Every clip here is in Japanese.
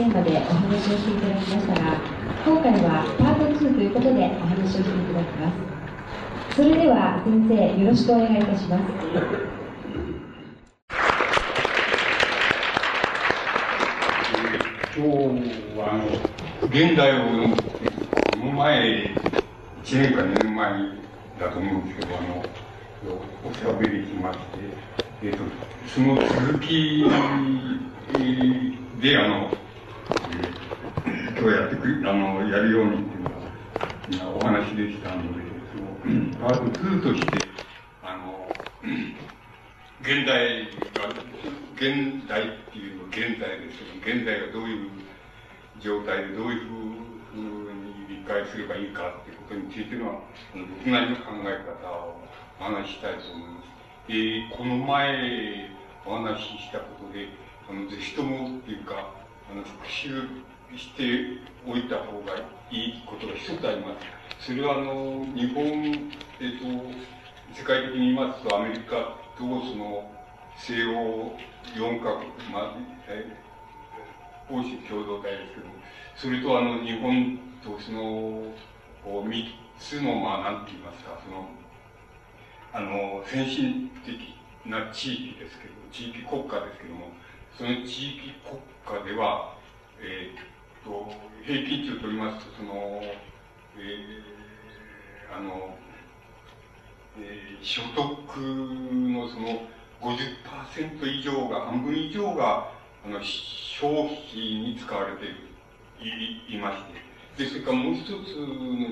テーマでお話をしていただきましたが、今回はパート2ということでお話をしていただきます。それでは先生、よろしくお願いいたします。今日はあの現代をこの前1年か2年前だと思うんですけどあのおしゃべりしまして、えーと、その続きであの、今日やってくあのやるようにっていうのはお話でしたのでそのパート2としてあの現代が現代っていうのは現代ですけど現代がどういう状態でどういうふうに理解すればいいかっていうことについての僕なりの考え方をお話ししたいと思います。えー、この前お話ししたことで、あの、ぜひともっていうか、あの、復習しておいた方がいいことが一つあります。それはあの、日本、えっ、と、世界的に言いますと、アメリカとその、西欧4カ国、まあ、え欧州共同体ですけども、それとあの、日本とその、3つの、まあ、なんて言いますか、その、あの、先進的な地域ですけど、地域国家ですけども、その地域国家では、えー、と、平均値を取りますと、その、えー、あの、えー、所得のその50%以上が、半分以上が、あの、消費に使われてい、い、いまして、で、それからもう一つの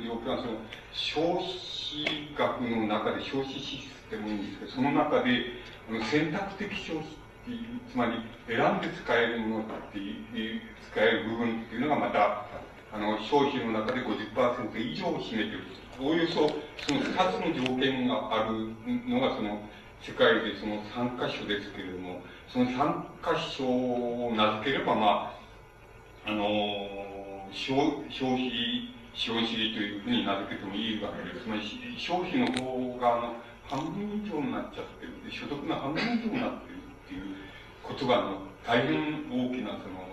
条件は、その、消費額の中で、消費システムにですけど、その中で、選択的消費っていう、つまり、選んで使えるものだっていう、える部分っていうのがまた、あの、消費の中で50%以上を占めている。おおよそ、その二つの条件があるのが、その、世界でその三箇所ですけれども、その三箇所を名付ければ、まあ、あの消消費資本主義というふうに名付けてもいいわけです。つまり消費の方があの半分以上になっちゃってる。所得の半分以上になってるっていうことがあの大変大きなその、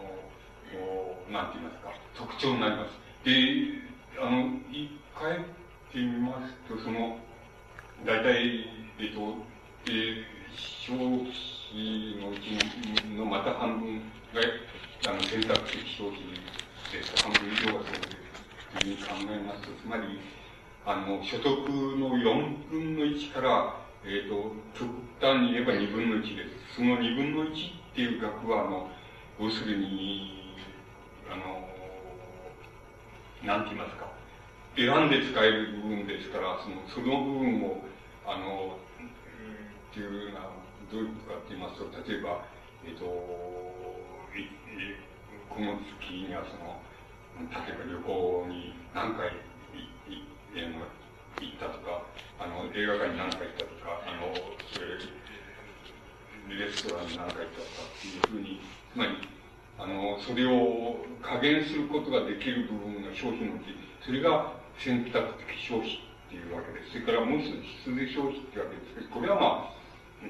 なんて言いますか、特徴になります。で、あの、言い換えてみますと、その、大体、えっと、え消費のうちのまた半分が、あの、選択的消費です半分以上がそうですというふうに考えますと、つまり、あの、所得の4分の1から、えっ、と、極端に言えば2分の1です。その2分の1っていう額は、あの、要するに、あの、なんて言いますか、選んで使える部分ですから、その、その部分を、あの、っていうのは、どういうことかって言いますと、例えば、えっ、ー、と、この月にはその、例えば旅行に何回行ったとか、あの、映画館に何回行ったとか、あの、それ、レストランに何回行ったとかっていうふうに、つまり、あの、それを加減することができる部分が消費のうち、それが選択的消費っていうわけです。それからもう一つ必需消費ってわけですけど、これはまあ、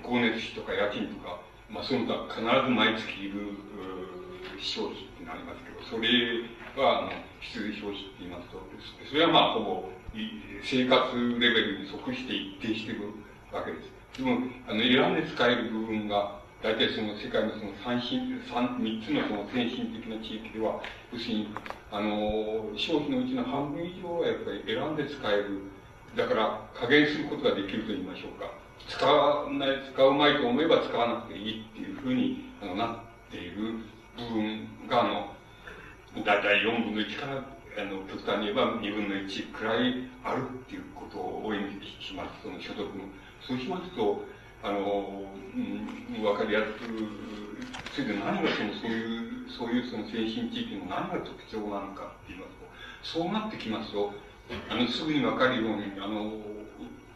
光熱費とか家賃とか、まあ、その他必ず毎月いる、消費ってなりますけど、それは、あの、必需消費って言いますと、それはまあ、ほぼ、生活レベルに即して一定しているわけです。でも、あの、選んで使える部分が、大体その世界のその三進、三、三つのその先進的な地域では、要するに、あの、消費のうちの半分以上はやっぱり選んで使える。だから、加減することができると言いましょうか。使わない、使うまいと思えば使わなくていいっていうふうにあのなっている部分が、あの、だいたい4分の1から、あの、極端に言えば2分の1くらいあるっていうことを意味します。その所得の。そうしますと、あの、うん、わかりやすく、それで何がその、そういう、そういうその先進地域の何が特徴なのかって言いますと、そうなってきますと、あの、すぐにわかるように、あの、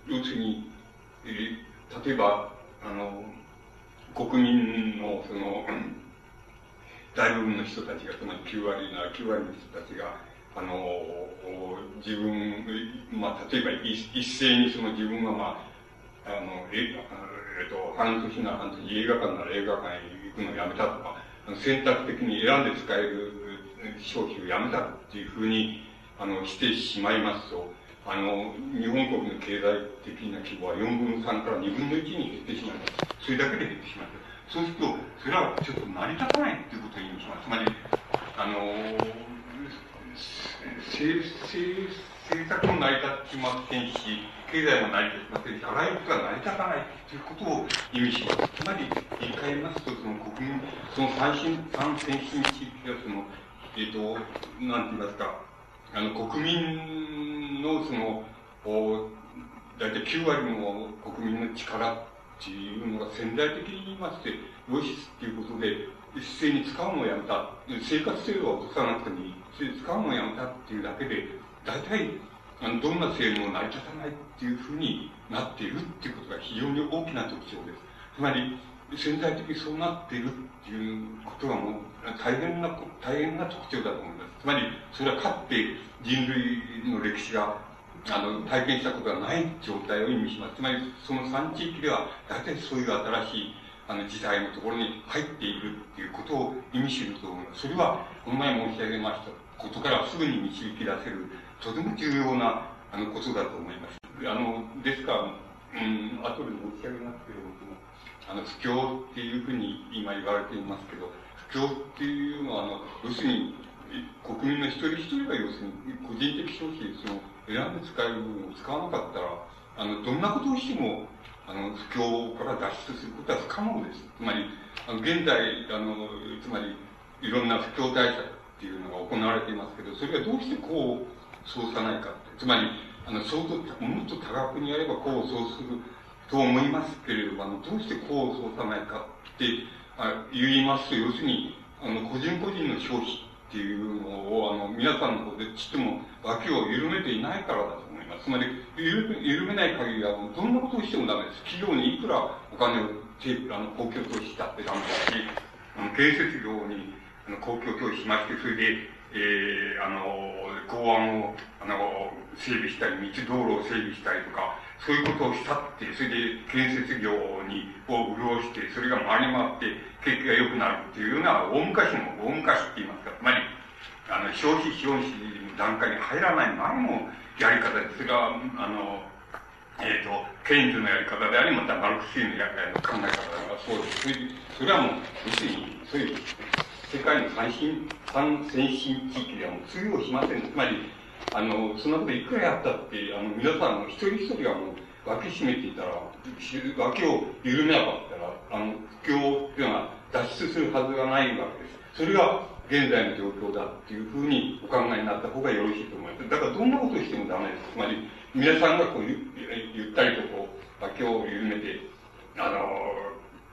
要するに、えー、例えば、あの、国民の、その、大部分の人たちが、つまり9割なら9割の人たちが、あの、自分、まあ、例えば一斉にその自分が、まあ、あの、え、えっと、半年なら半年、映画館なら映画館へ行くのをやめたとか、選択的に選んで使える消費をやめたっていうふうに、あの、してしまいますと、あの、日本国の経済的な規模は4分の3から2分の1に減ってしまう。それだけで減ってしまう。そうすると、それはちょっと成り立たないっていうことを意味します。つまり、あの、政策も成り立ちませんし、経済も成り立ちませんし、あらゆることが成り立たないということを意味します。つまり、言い換えますと、その国民、その三進、三先進地域がその、えっ、ー、と、なんて言いますか、あの、国民のその、お大体9割の国民の力っていうのが潜在的に言いまして、良しっていうことで、一斉に使うのをやめた。生活制度は落とさなくてもいい。使うのをやめたっていうだけで、大体、あの、どんな制度も成り立たないっていうふうになっているっていうことが非常に大きな特徴です。つまり、潜在的にそうなっているっていうことがもう大変な、大変な特徴だと思います。つまり、それはかって人類の歴史が、あの、体験したことがない状態を意味します。つまり、その3地域では、大体そういう新しい、あの、時代のところに入っているっていうことを意味すると思います。それは、この前申し上げましたことからすぐに導き出せる、とても重要な、あの、ことだと思います。あの、ですから、うん、後で申し上げますけれども、あの、不況っていうふうに今言われていますけど、不況っていうのは、あの、要するに、国民の一人一人が要するに、個人的消費、その、選んで使える部分を使わなかったら、あの、どんなことをしても、あの、不況から脱出することは不可能です。つまり、あの、現在、あの、つまり、いろんな不況対策っていうのが行われていますけど、それがどうしてこう、そうさないか。つまり、あの、相当、もっと多額にやればこう、そうすると思いますけれども、あの、どうしてこうそうさないかってあ言いますと、要するに、あの、個人個人の消費っていうのを、あの、皆さんの方でちっとも脇を緩めていないからだと思います。つまり、緩緩めない限りは、どんなことをしてもダメです。企業にいくらお金を、あの、公共投資したってダメだし、あの、建設業に、あの、公共投資しまして、それで、えー、あの、公安を、あの、整備したり、道道路を整備したりとか、そういうことをしたって、それで建設業に、を潤して、それが回り回って、景気が良くなるっていうような、大昔の、大昔って言いますか、つまり、あの、消費資本主義の段階に入らない前のやり方で、それが、あの、えっ、ー、と、ケインズのやり方であり、またマルクスのやり方考え方がそうです。それそれはもう、要するに、そういう、世界の三新、三先進地域ではもう通用しません。つまり、あの、そんなこといくらやったって、あの、皆さん、一人一人がもう、脇締めていたら、脇を緩めなかったら、あの、不況っていうのは脱出するはずがないわけです。それが現在の状況だっていうふうにお考えになった方がよろしいと思います。だからどんなことをしてもダメです。つまり、皆さんがこうゆ、ゆったりとこう、脇を緩めて、あの、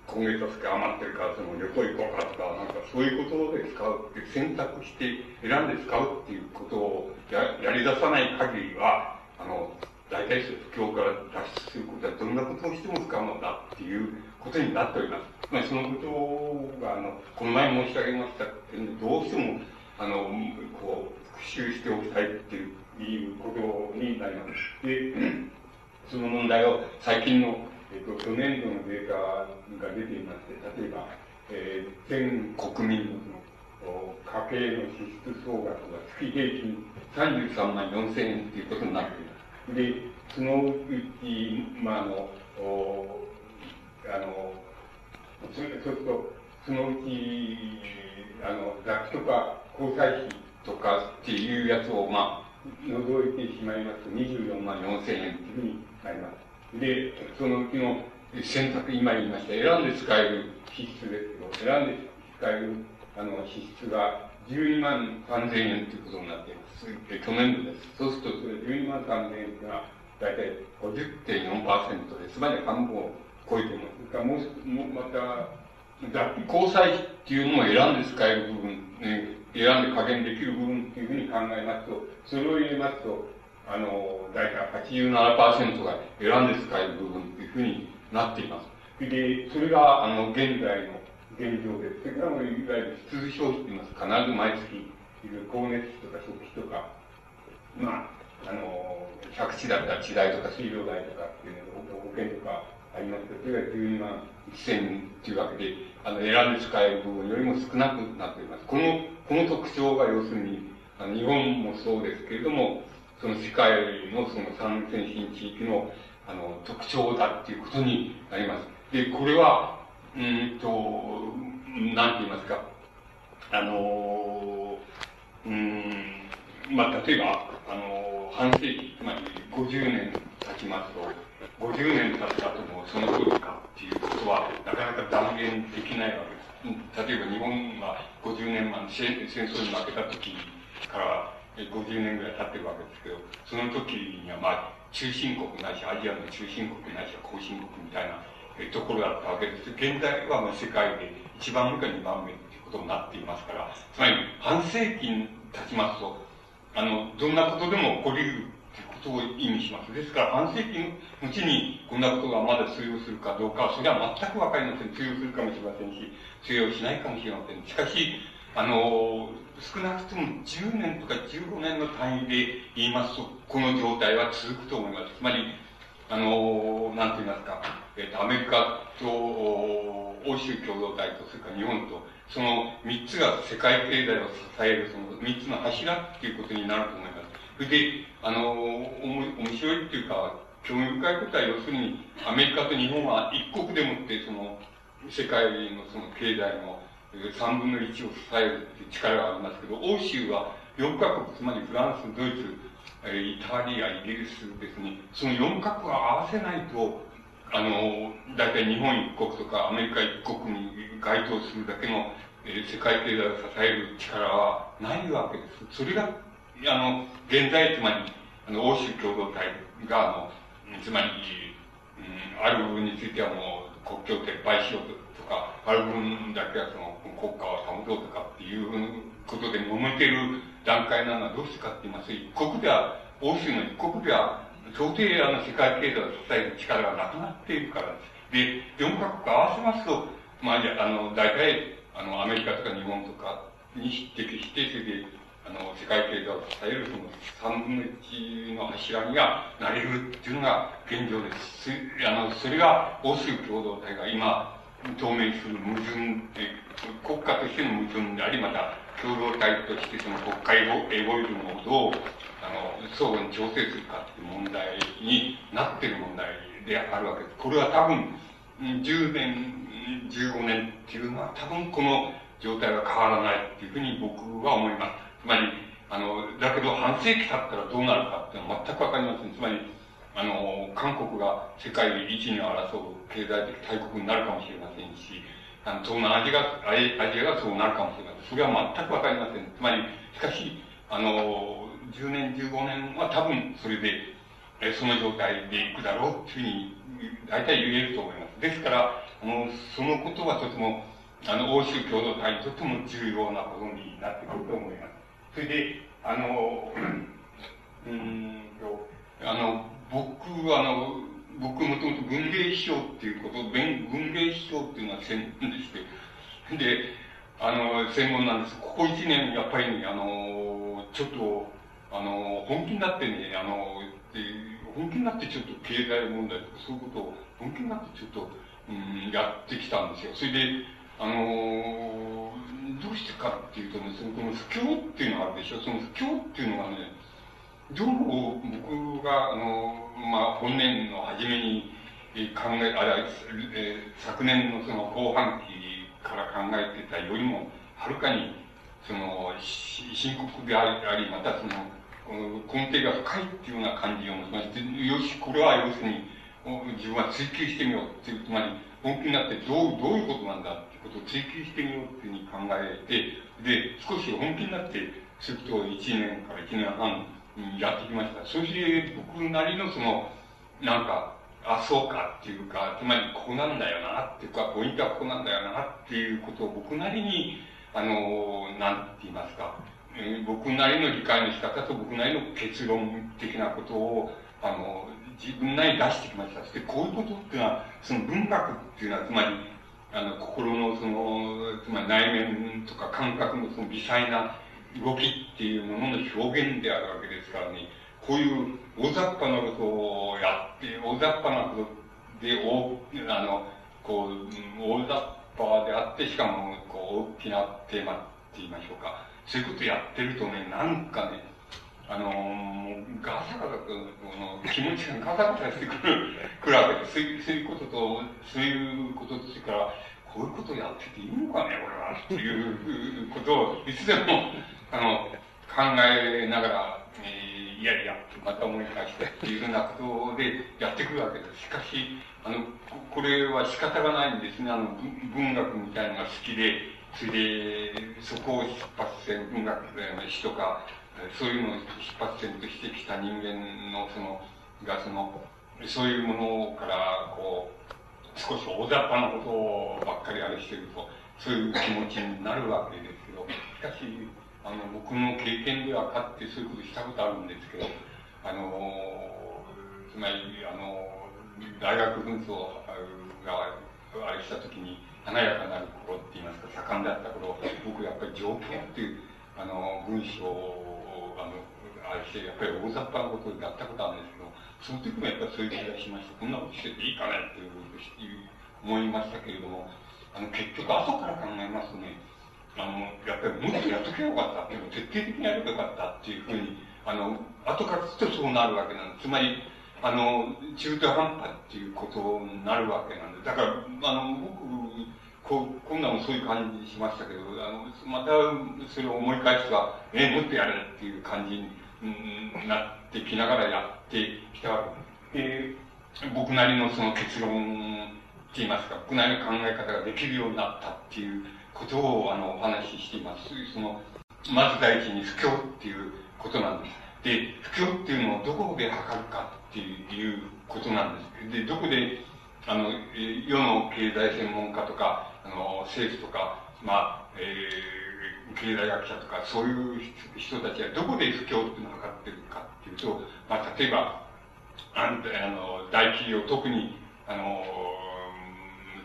今月は余ってるから、その旅行行こうかとか、なんかそういうことで使うって選択して選んで使うっていうことをややり出さない限りは、あの、大体不況から脱出することはどんなことをしても不可能だっていうことになっております。まあ、そのことが、あの、この前申し上げましたけど、どうしても、あの、こう、復習しておきたいっていうことになります。で、その問題を最近のえっと、去年度のデータが出ていまして、例えば、えー、全国民の家計の支出総額が月平均33万4千円ということになっています。で、そのうち、まあ、あの、おあの、そうすると、そのうち、あの、雑費とか交際費とかっていうやつを、まあ、除いてしまいますと24万4千円というふうになります。で、そのうちの選択、今言いました、選んで使える支出ですけど、選んで使えるあの支出が12万3000円ということになっています。で去年度です。そうすると、それ12万3000円というのは、大体50.4%で、つまり半分を超えています。それからもう、もうまた、交際費っていうのを選んで使える部分、ね、選んで加減できる部分っていうふうに考えますと、それを入れますと、あの、大体87%が選んで使える部分というふうになっています。で、それが、あの、現在の現状です。それからも、いわゆる必需消費といいます。必ず毎月、いる光熱費とか食費とか、まあ、あの、借地だったら地代とか水道代とかっていうの保険とか、ありますけど、それが12万1000というわけで、あの、選んで使える部分よりも少なくなっています。この、この特徴が要するに、あの、日本もそうですけれども、その世界のその三先進地域の、あの、特徴だっていうことになります。で、これは、うんと、なんて言いますか、あの、うん、まあ、例えば、あの、半世紀、つまり50年経ちますと、50年経った後もその通りかっていうことは、なかなか断言できないわけです。例えば日本が50年前、戦争に負けた時から50年ぐらい経ってるわけですけど、その時にはまあ、中心国ないし、アジアの中心国ないしは後進国みたいなところだったわけです。現在はまあ世界で1番目か2番目っていうことになっていますから、つまり半世紀経ちますと、あの、どんなことでも起こり得るということを意味します。ですから、半世紀のうちにこんなことがまだ通用するかどうかは、それは全くわかりません。通用するかもしれませんし、通用しないかもしれません。しかし、あの、少なくとも10年とか15年の単位で言いますと、この状態は続くと思います。つまり、あの、なんて言いますか、えっ、と、アメリカと欧州共同体と、それから日本と、その三つが世界経済を支える、その三つの柱っていうことになると思います。それで、あの、おも、面白いっていうか、興味深いことは要するに、アメリカと日本は一国でもって、その、世界のその経済の三分の一を支える力がありますけど、欧州は四カ国、つまりフランス、ドイツ、イタリア、イギリスですね、その四カ国を合わせないと、あの、大体日本一国とかアメリカ一国に該当するだけの、えー、世界経済を支える力はないわけです。それが、あの、現在、つまり、あの、欧州共同体が、あの、つまり、うん、ある部分についてはもう国境撤廃しようとか、ある部分だけはその国家を保とうとかっていうことで揉めてる段階なのはどうしてかって言いますと、一国では、欧州の一国では到底あの世界経済を支える力がなくなっているからです。で、4カ国合わせますと、まあ、あの、大体、あの、アメリカとか日本とかに匹敵して、それで、あの、世界経済を支えるその3分の1の柱にはなれるっていうのが現状です。あの、それが欧州共同体が今、透明する矛盾で、国家としての矛盾であり、また、共同体としてその国会エゴイズムをどうあの、相互に調整するかっていう問題になってる問題であるわけです。これは多分、10年、15年っていうのは多分この状態は変わらないっていうふうに僕は思います。つまり、あの、だけど半世紀経ったらどうなるかっていうのは全くわかりません。つまり、あの、韓国が世界一に争う経済的大国になるかもしれませんし、あの、東南アジアが、アジアがそうなるかもしれません。それは全くわかりません。つまり、しかし、あの、10年、15年は多分それで、えその状態でいくだろうっていうふうに、大体言えると思います。ですから、あの、そのことはとても、あの、欧州共同体にとっても重要なことになってくると思います。それで、あの、うんと、あの、僕は、あの、僕もともと文芸師匠っていうこと、文芸師匠っていうのは専門でして、で、あの、専門なんです。ここ一年、やっぱり、ねあの、ちょっと、あの、本気になってね、あの、本気になってちょっと経済問題とかそういうことを本気になってちょっと、うん、やってきたんですよ。それで、あの、どうしてかっていうとね、そのこの不況っていうのがあるでしょ。その不況っていうのがね、どうも僕が、あの、まあ、本年の初めに考え、あれ、え昨年のその後半期から考えてたよりも、はるかに、その、深刻であり、またその、根底が深いっていうような感じを持ちまして、よし、これは要するに、自分は追求してみようっていう、つまり、本気になってどう、どういうことなんだっていうことを追求してみようっていうふうに考えて、で、少し本気になって、すると1年から1年半やってきました。そして僕なりのその、なんか、あ、そうかっていうか、つまりここなんだよなっていうか、ポイントはここなんだよなっていうことを僕なりに、あの、なんて言いますか、えー、僕なりの理解の仕方と僕なりの結論的なことを、あの、自分なりに出してきました。そしてこういうことっていうのは、その文学っていうのは、つまり、あの、心のその、つまり内面とか感覚のその微細な動きっていうものの表現であるわけですからね、こういう大雑把なことをやって、大雑把なことで、大、あの、こう、大雑把であって、しかも、こう、大きなテーマって言いましょうか。そういうことやってるとね、なんかね、あのー、ガサガサと、の気持ちがガサガサしてくる、くるわけです。そういう、ことと、そういうことってから、こういうことやってていいのかね、俺は、っていうことを、いつでも、あの、考えながら、えー、いやいや、また思い返してっていうふうなことでやってくるわけです。しかし、あの、これは仕方がないんですね。あの、文学みたいなのが好きで、それで、そこを出発点、文学の詩とか、そういうのを出発点としてきた人間の、その、が、その、そういうものから、こう、少し大雑把なことばっかりあれしてると、そういう気持ちになるわけですけど、しかし、あの、僕の経験ではかってそういうことしたことあるんですけど、あの、つまり、あの、大学紛争があれした時に華やかなる頃って言いますか盛んであった頃僕やっぱり状況っていうあの文章をあのあれしてやっぱり大雑把なことをやったことあるんです。その時もやっぱりそういう気がしましたこんなことしてていいかねっていう思いましたけれどもあの結局後から考えますとねあのやっぱりもっとやっとけばよかったっていうの徹底的にやればよかったっていうふうにあの後からするとそうなるわけなんですつまりあの、中途半端っていうことになるわけなんで、だから、あの、僕、こう、今度もそういう感じしましたけど、あの、またそれを思い返すが、えもっとやれっていう感じに、なってきながらやってきたで、僕なりのその結論って言います。か、僕なりの考え方ができるようになったっていうことを、あの、お話ししています。その、まず第一に不況っていうことなんです。で、不況っていうのをどこで測るかっていうことなんです。で、どこで、あの、世の経済専門家とか、あの、政府とか、まあ、えー、経済学者とか、そういう人たちはどこで不況っていうのを測ってるかていうと、まあ、例えば、あの、大企業、特に、あの、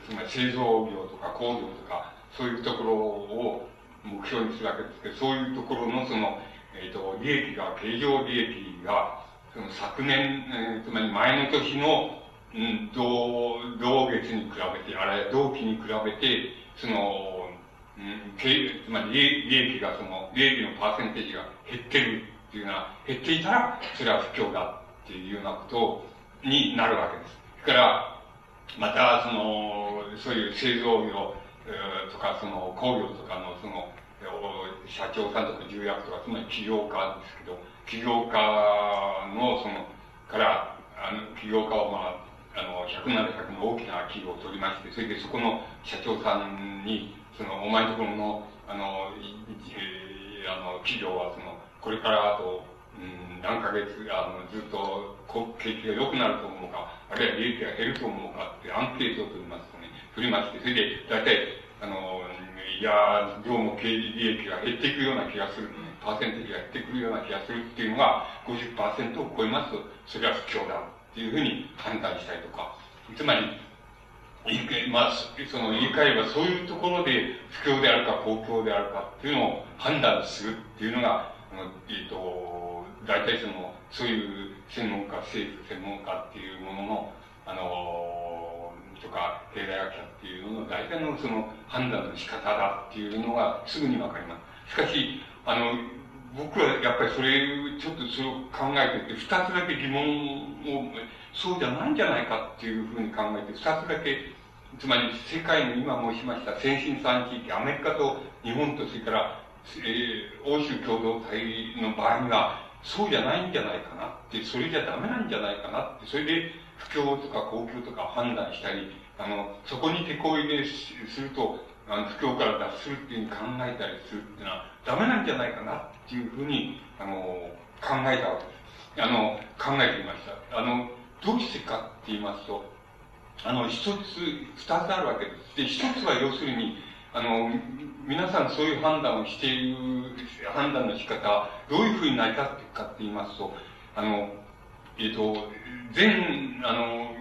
つまり製造業とか工業とか、そういうところを目標にするわけですけど、そういうところのその、え、ー、と、利益が、経常利益が、その昨年、えー、つまり前の年の、うん、同、同月に比べて、あれ、同期に比べて、その、うん、つまり利益が、その、利益のパーセンテージが減ってる。っていうのは、減っていたら、それは不況だっていうようなことになるわけです。それから、また、その、そういう製造業、とか、その、工業とかの、その、社長さんとか重役とか、つまり起業家ですけど、起業家の、その、から、あの、起業家を、まあ、あの、100、700の大きな企業を取りまして、それでそこの社長さんに、その、お前のところの、あの、えー、あの、企業は、その、これからあと、うん、何ヶ月、あの、ずっと、景気が良くなると思うか、あるいは利益が減ると思うかってアンケートを取りますとね、取りまして、それで、大体、あの、いや、どうも経利益が減っていくような気がする。パーセンテージが減ってくるような気がするっていうのが50%を超えますと、それは不況だっていうふうに判断したりとか。つまり、まあ、その言い換えればそういうところで不況であるか公共であるかっていうのを判断するっていうのが、あのえっ、と、大体その、そういう専門家、政府専門家っていうものの、あの、とか、経済学者っていうのの大体のその判断の仕方だっていうのがすぐにわかります。しかし、あの、僕はやっぱりそれ、ちょっとそれを考えてて、二つだけ疑問を、そうじゃないんじゃないかっていうふうに考えて、二つだけ、つまり世界の今申しました先進産地域、アメリカと日本とそれから、えー、欧州共同体の場合には、そうじゃないんじゃないかなって、それじゃダメなんじゃないかなって、それで不況とか公共とか判断したり、あの、そこに手こ入れすると、あの、不況から脱するっていうふうに考えたりするっていうのは、ダメなんじゃないかなっていうふうに、あの、考えたわけです。あの、考えていました。あの、どうしてかって言いますと、あの、一つ、二つあるわけです。で、一つは要するに、あの、皆さんそういう判断をしている、判断の仕方、どういうふうに成り立ってかって言いますと、あの、えっ、ー、と、全、あの、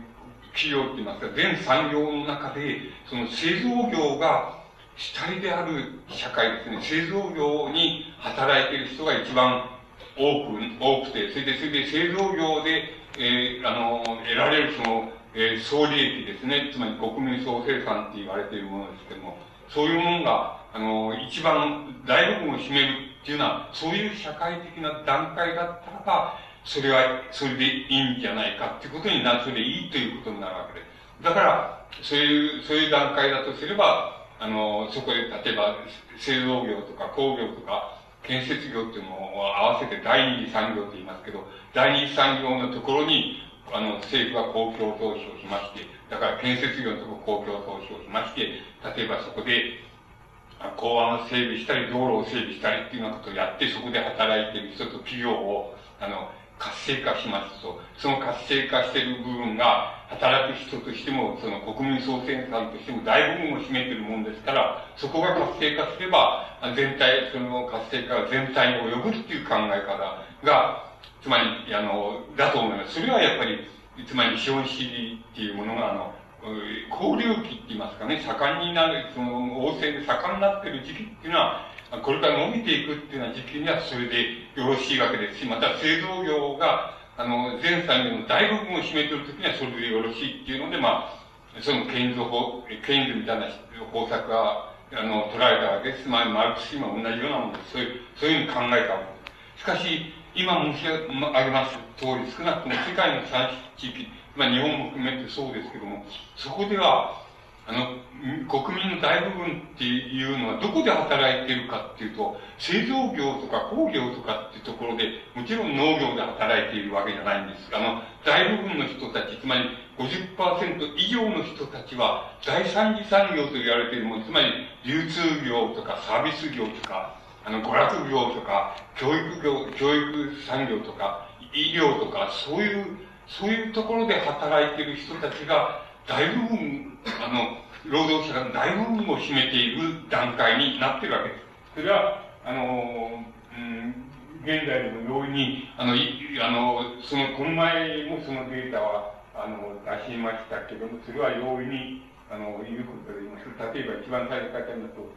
企業って言いますか、全産業の中で、その製造業が主体である社会ですね、製造業に働いている人が一番多く、多くて、それで、それで製造業で、えー、あの、得られるその、えー、総利益ですね。つまり国民総生産って言われているものですけども、そういうものが、あの、一番大部分を占めるっていうのは、そういう社会的な段階だったらば、それは、それでいいんじゃないかっていうことになる、それでいいということになるわけで。だから、そういう、そういう段階だとすれば、あの、そこで、例えば、製造業とか工業とか、建設業っていうのを合わせて第二次産業と言いますけど、第二次産業のところに、あの、政府は公共投資をしまして、だから建設業のところ公共投資をしまして、例えばそこで、港湾を整備したり、道路を整備したりっていうようなことをやって、そこで働いている人と企業を、あの、活性化しますと、その活性化している部分が、働く人としても、その国民総生産としても大部分を占めているもんですから、そこが活性化すれば、全体、その活性化が全体に及ぶっていう考え方が、つまり、あの、だと思います。それはやっぱり、つまり資本主義っていうものが、あの、交流期って言いますかね、盛んになる、その、旺盛で盛んになっている時期っていうのは、これから伸びていくっていうような時期にはそれでよろしいわけですし、また製造業が、あの、全産業の大部分を占めている時にはそれでよろしいっていうので、まあ、そのケインズ法、ケインズみたいな方策が、あの、取られたわけです。まあ、マルクス今同じようなものです。そういう、そういうふうに考えたわけです。しかし、今申し上げます通り、少なくとも世界の産地域、まあ日本も含めてそうですけども、そこでは、あの、国民の大部分っていうのはどこで働いてるかっていうと、製造業とか工業とかっていうところで、もちろん農業で働いているわけじゃないんです。あの、大部分の人たち、つまり50%以上の人たちは、第三次産業と言われているもの、つまり流通業とかサービス業とか、あの、娯楽業とか、教育業、教育産業とか、医療とか、そういう、そういうところで働いている人たちが、大部分、あの、労働者が大部分を占めている段階になっているわけです。それは、あの、うん、現在のように、あの、いあの、その、この前もそのデータは、あの、出しましたけども、それは容易に、あの、いうことで言います例えば一番最初から言うと、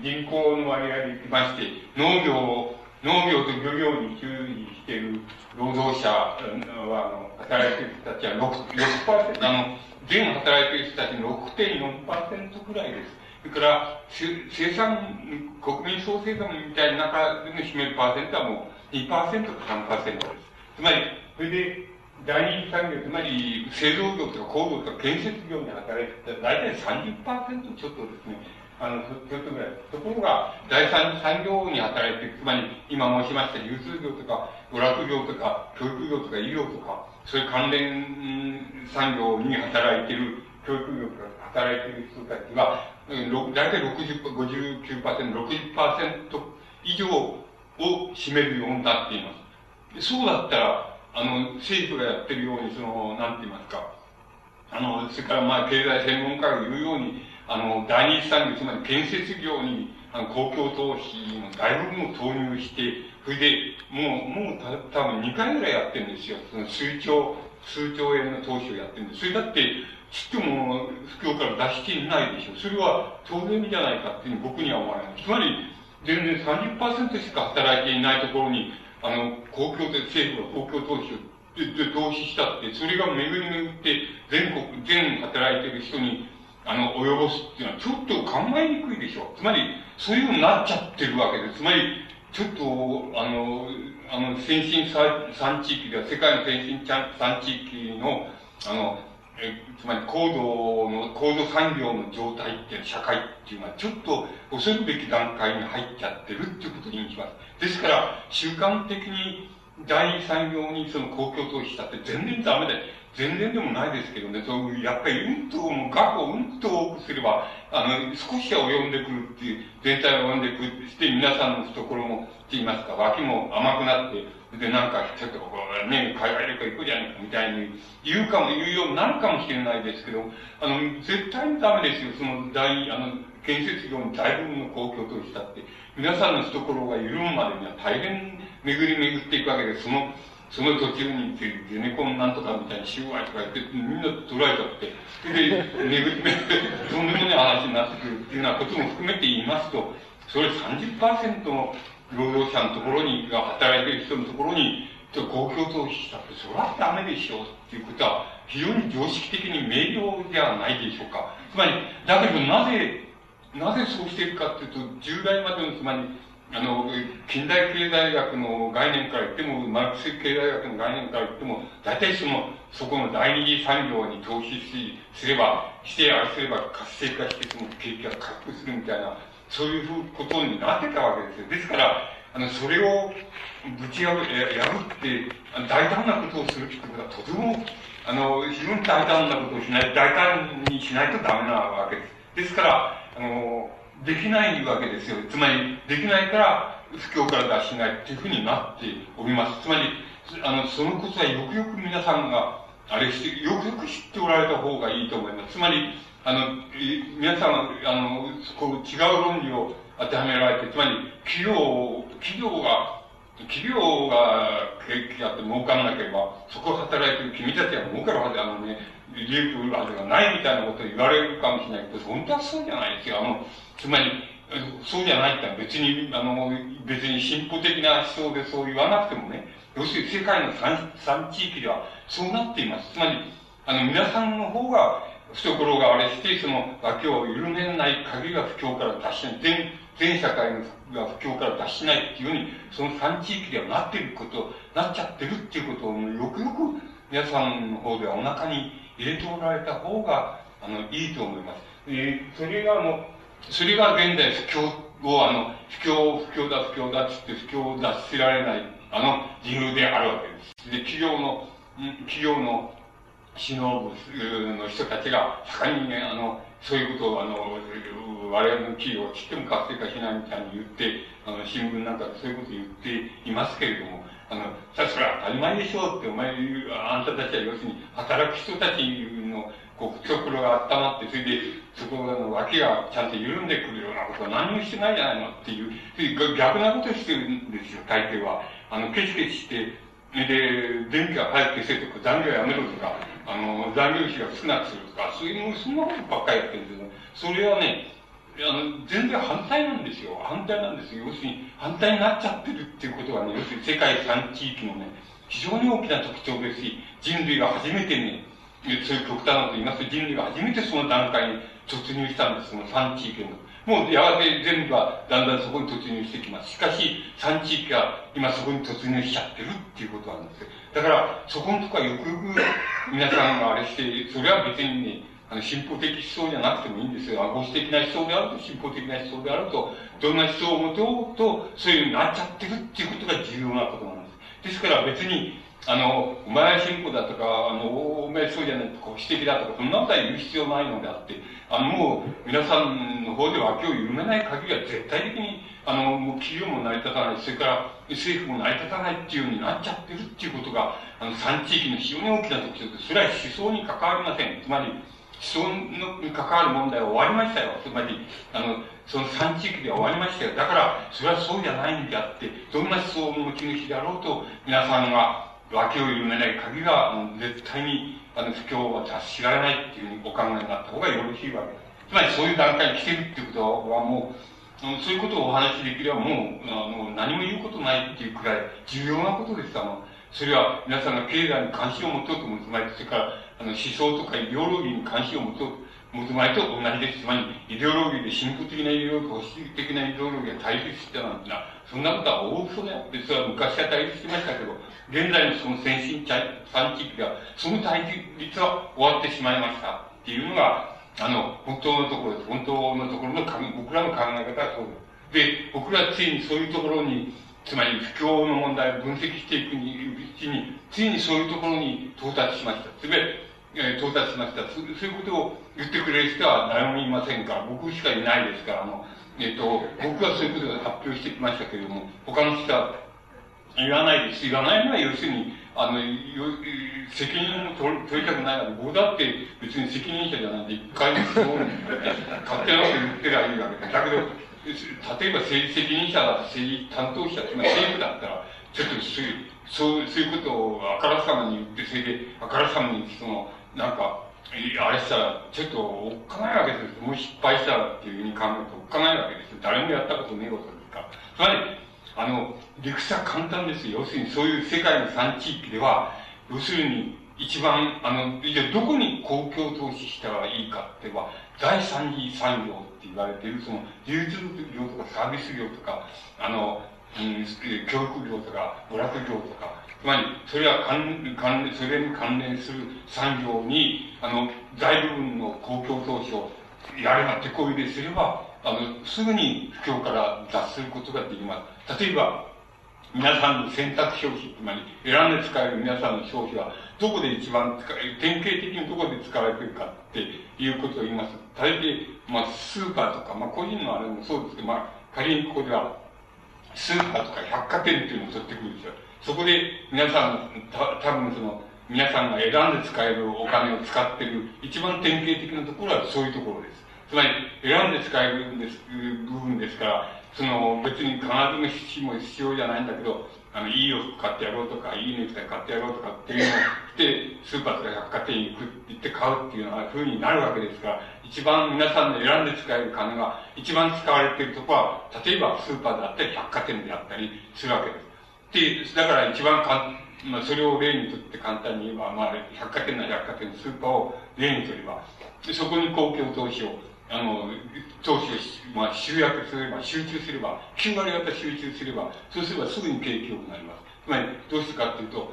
人口の割合でいきまして、農業、農業と漁業に従事している労働者は、あの、働いている人たちは6、6%、あの、全働いている人たちの6.4%くらいです。それから、生産、国民総生産みたいな中での占めるパーセントはもう2%か3%です。つまり、それで、第二産業、つまり製造業とか工業とか建設業に働いてたら、大体30%ちょっとですね、あの、ちょっとぐらい。ところが、第三産業に働いてつまり、今申しました流通業とか、娯楽業とか、教育業とか、医療とか、そういう関連産業に働いている、教育業とか働いている人たちは、大体60、59%、60%以上を占めるようになっています。そうだったら、あの、政府がやってるように、その、なんて言いますか、あの、それからまあ、経済専門家が言うように、あの、第二次産業、つまり建設業に、あの、公共投資の大部分を投入して、それで、もう、もうた、多分2回ぐらいやってるんですよ。その数兆、数兆円の投資をやってるんです。それだって、ちっとも、不況から出していないでしょ。それは当然じゃないかっていうふうに僕には思われます。つまり、全然30%しか働いていないところに、あの、公共で、政府が公共投資をで、投資したって、それが巡り巡って全国、全働いてる人にあの、及ぼすっていうのはちょっと考えにくいでしょ。つまり、そういうふうになっちゃってるわけです。つまり、ちょっと、あの、あの、先進産地域では、世界の先進産地域の、あの、えつまり高度の、高度産業の状態っていう社会っていうのは、ちょっと恐るべき段階に入っちゃってるっていうことに意味します。ですから、習慣的に第二産業にその公共投資したって全然ダメで、全然でもないですけどね、そういう、やっぱりうんと、もう額をうんと多くすれば、あの、少しは及んでくるっていう、全体を及んでくるして、皆さんの懐も、って言いますか、脇も甘くなって、で、なんか、ちょっとこう、ね、海外旅行行くじゃねえか、みたいに言うかも、言うようになるかもしれないですけど、あの、絶対にダメですよ、その大、あの、建設業に大部分の公共投資だって。皆さんの懐が緩むまでには大変巡り巡っていくわけです。その、その途中にゼネコンなんとかみたいにシュワイとか言って、みんな捉えちゃって、それで、巡り巡って、とんでもない話になってくるっていうようなことも含めて言いますと、それ30%の労働者のところに、が働いてる人のところに、公共投資したって、それはダメでしょうっていうことは、非常に常識的に明瞭ではないでしょうか。つまり、だけどなぜ、なぜそうしているかっていうと、従来までの、つまり、あの、近代経済学の概念から言っても、マルクス経済学の概念から言っても、大体その、そこの第二次産業に投資し、すれば、して、あれすれば活性化して、その景気が回復するみたいな、そういうふうことになってたわけですよ。ですから、あの、それをぶち破破って、大胆なことをするってことはとても、あの、非常に大胆なことをしない、大胆にしないとダメなわけです。ですから、あの、できないわけですよ。つまり、できないから、不況から脱しないっていうふうになっております。つまり、あの、そのことはよくよく皆さんが、あれして、よくよく知っておられた方がいいと思います。つまり、あの、皆さんは、あの、こう違う論理を当てはめられて、つまり、企業、企業が、企業が景気があって儲からなければ、そこを働いてる君たちは儲かるはず、あのね、利益を売るがないみたいなことを言われるかもしれないけど、本当はそうじゃないですよ。あの、つまり、そうじゃないってのは別に、あの、別に進歩的な思想でそう言わなくてもね、要するに世界の三三地域ではそうなっています。つまり、あの、皆さんの方が、懐があれして、その脇を緩めない限りは不況から脱しない。全、全社会が不況から脱しないっていうように、その三地域ではなっていること、なっちゃってるっていうことを、よくよく皆さんの方ではお腹に入れておられた方が、あの、いいと思います。えー、それがもう、それが現代不況を、あの、不況、不況だ、不況だっつって不況を脱せられない、あの、理由であるわけです。で、企業の、企業の首脳部の人たちが、盛んにね、あの、そういうことを、あの、我々の企業をちっとも活性化しないみたいに言って、あの、新聞なんかでそういうことを言っていますけれども、あの、さ、それは当たり前でしょうって、お前、あんたたちは要するに、働く人たちの、こう、懐が温まって、それで、そこの脇がちゃんと緩んでくるようなことは何もしてないじゃないのっていう、逆なことしてるんですよ、大抵は。あの、ケチケチして、で、電気が早く消せとか、残業やめろとか、あの、残業費が少なくするとか、そういう、そんなことばっかりやってるんですよ。それはね、あの、全然反対なんですよ。反対なんですよ。要するに、反対になっちゃってるっていうことはね、要するに世界三地域のね、非常に大きな特徴ですし、人類が初めてね、そういう極端なこと言いますと、人類が初めてその段階に突入したんです、その三地域の。もうやがて全部はだんだんそこに突入してきます。しかし、三地域が今そこに突入しちゃってるっていうことなんですよ。だから、そこのとこはよくよく皆さんがあれして、それは別にね、あの、進歩的思想じゃなくてもいいんですよ。保守的な思想であると、進歩的な思想であると、どんな思想を持とうと、そういうふうになっちゃってるっていうことが重要なことなんです。ですから別に、あの、お前は進歩だとか、あの、お前そうじゃないとか、保守的だとか、そんなことは言う必要ないのであって、あの、もう、皆さんの方で脇を緩めない限りは絶対的に、あの、もう企業も成り立たない、それから政府も成り立たないっていうようになっちゃってるっていうことが、あの、三地域の非常に大きな特徴です。それは思想に関わりません。つまり、思想に関わる問題は終わりましたよ。つまり、あの、その三地域では終わりましたよ。だから、それはそうじゃないんであって、どんな思想の持ち主であろうと、皆さんが脇を緩めない限りは、あの絶対に、あの、不況は達しられないっていうふうにお考えになった方がよろしいわけです。つまり、そういう段階に来てるっていうことはもう、そういうことをお話しできればもう、あの、何も言うことないっていうくらい重要なことです。あの、それは皆さんが経済に関心を持とうと思うつまり、それから、あの、思想とかイデオロギーに関心を持と持つ前と同じです。つまり、イデオロギーで進歩的なイデオロギー、保守的なイデオロギーが対立してたなんてな、そんなことは大嘘であって、それは昔は対立してましたけど、現在のその先進産地域では、その対立は終わってしまいましたっていうのが、あの、本当のところです。本当のところの僕らの考え方はそうです。で、僕らはついにそういうところに、つまり不況の問題を分析していくうちに、ついにそういうところに到達しました。つまり、えー、到達しましたそ。ういうことを言ってくれる人は誰もいませんから、僕しかいないですから、あの、えっ、と、僕はそういうことを発表してきましたけれども、他の人は言わないです。言わないのは要するに、あの、責任を取取りたくないから、僕だって別に責任者じゃないんで、一回もそう、勝手なこと言ってりゃいいわけ。だけど、例えば政治責任者だ、政治担当者、まり政府だったら、ちょっとそういう、そうそういうことをあからさまに言って、それで、あからさまに、その、なんか、あれしたら、ちょっとおっかないわけですよ。もう失敗したらっていうふうに考えるとおっかないわけですよ。誰もやったことねえことですから。つまり、あの、理屈は簡単ですよ。要するにそういう世界の3地域では、要するに、一番、あの、じゃどこに公共投資したらいいかっては、第三次産業って言われている、その、技術業とかサービス業とか、あの、うん、教育業とか、娯楽業とか、つまり、それは関関、それに関連する産業に、あの、大部分の公共投資をやれば、手こ入れすれば、あの、すぐに不況から脱することができます。例えば、皆さんの選択消費、つまり選んで使える皆さんの消費は、どこで一番使え、典型的にどこで使われてるかっていうことを言います。大抵、まあ、スーパーとか、まあ、個人のあれもそうですけど、まあ、仮にここでは、スーパーとか百貨店っていうのを取ってくるんですよ。そこで、皆さん、た、多分その、皆さんが選んで使えるお金を使ってる、一番典型的なところはそういうところです。つまり、選んで使えるんです、部分ですから、その、別に必ずしも必要じゃないんだけど、あの、いい洋服買ってやろうとか、いいネクタイ買ってやろうとかっていうのをして、スーパーとか百貨店に行くって言って買うっていうような風になるわけですから、一番皆さんの選んで使える金が一番使われているところは、例えばスーパーであったり、百貨店であったりするわけです。で、だから一番かまあ、それを例にとって簡単に言えば、まあ、百貨店な百貨店、スーパーを例にとれば、そこに公共投資をあの、投資を、まあ、集約すれば、集中すれば、9割方集中すれば、そうすればすぐに景気良くなります。つまり、どうするかっていうと、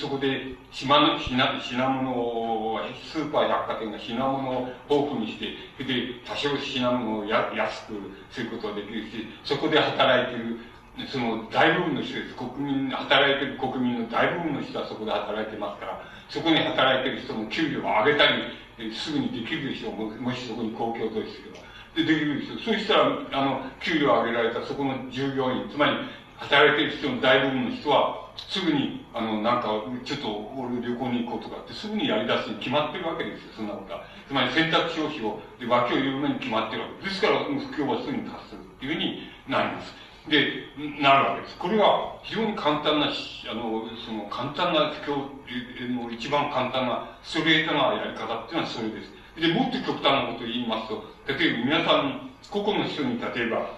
そこで品の品品物を、スーパー百貨店が品物を豊富にして、それで多少品物をや安くすることができるし、そこで働いている、その大部分の人です。国民、働いてる国民の大部分の人はそこで働いてますから、そこに働いてる人の給料を上げたり、すぐにできるでしょう。もしそこに公共投資すれば。で、できるでしょう。そうしたら、あの、給料を上げられたそこの従業員、つまり、働いてる人の大部分の人は、すぐに、あの、なんか、ちょっと、俺旅行に行こうとかって、すぐにやり出すに決まってるわけですよ、そんなことは。つまり、選択消費を、で、脇を言うのに決まってるわけです。ですから、不況はすぐに達するっていうふうになります。で、なるわけです。これは非常に簡単な、あの、その簡単な不況の一番簡単なストレートなやり方っていうのはそれです。で、もっと極端なことを言いますと、例えば皆さん、個々の人に例えば、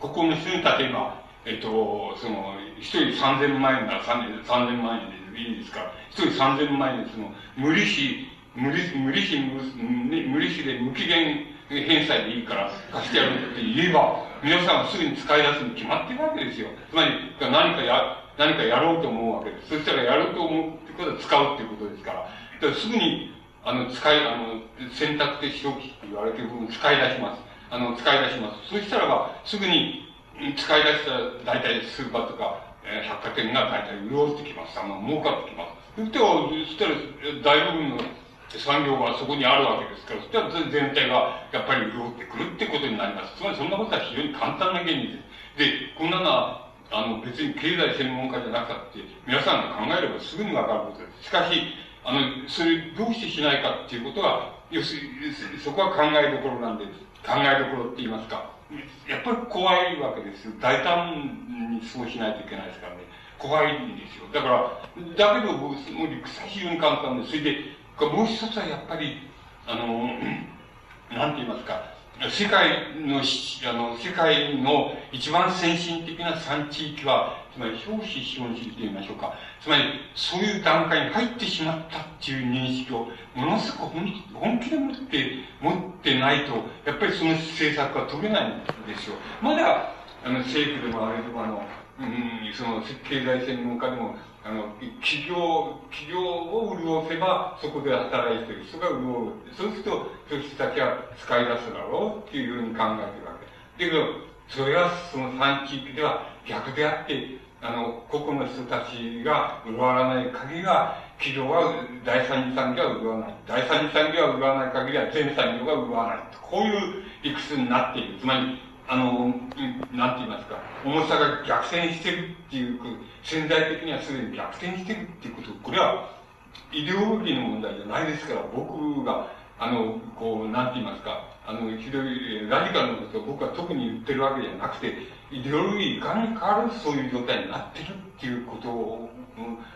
個々の人に例えば、えっと、その、一人三千万円なら三千万円でいいんですか、一人三千万円でその、無利子、無利無利子無利子で無期限返済でいいから貸してやるって言えば、皆さんはすぐに使い出すに決まってるわけですよ。つまり、何かや、何かやろうと思うわけです。そしたらやろうと思うってことは使うっていうことですから。だからすぐに、あの、使い、あの、選択的消費って言われてる部分を使い出します。あの、使い出します。そしたらば、すぐに使い出したら、大体スーパーとか、えー、百貨店が大体潤ってきます。あの、儲かってきます。そしたら、大部分の産業がそこにあるわけですから、そしたら全体がやっぱり潤ってくるってことになります。つまりそんなことは非常に簡単な原理です。で、こんなのは、あの、別に経済専門家じゃなくて、皆さんが考えればすぐにわかることです。しかし、あの、それどうしてしないかっていうことは、要するに、そこは考えどころなんで、考えどころって言いますか、やっぱり怖いわけですよ。大胆にそうしないといけないですからね。怖いんですよ。だから、だけど、もう理屈は非常に簡単で、それで、もう一つはやっぱり、あの、なんて言いますか、世界の、あの、世界の一番先進的な産地域は、つまり表紙資本主義と言いましょうか。つまり、そういう段階に入ってしまったっていう認識を、ものすごく本気で持って、持ってないと、やっぱりその政策は取れないんですよ。まだ、あの、政府でもあれでもあの、うん、その、経済専門家でも、あの、企業、企業を潤せば、そこで働いてる人が潤う。そうすると、そういう人たちは使い出すだろうっていうふうに考えてるわけ。だけど、それはその産地域では逆であって、あの、個々の人たちが潤わない限りは、企業は、第三次産業は潤わない。第三次産業は潤わない限りは、全産業が潤わない。こういう理屈になっている。つまり、あの、なんて言いますか、重さが逆転してるっていう、潜在的にはすでに逆転してるっていうこと、これは、イデオロギーの問題じゃないですから、僕が、あの、こう、なんて言いますか、あの、ひどい、ラジカルなことを僕は特に言ってるわけじゃなくて、イデオロギーいかに変わるそういう状態になってるっていうこと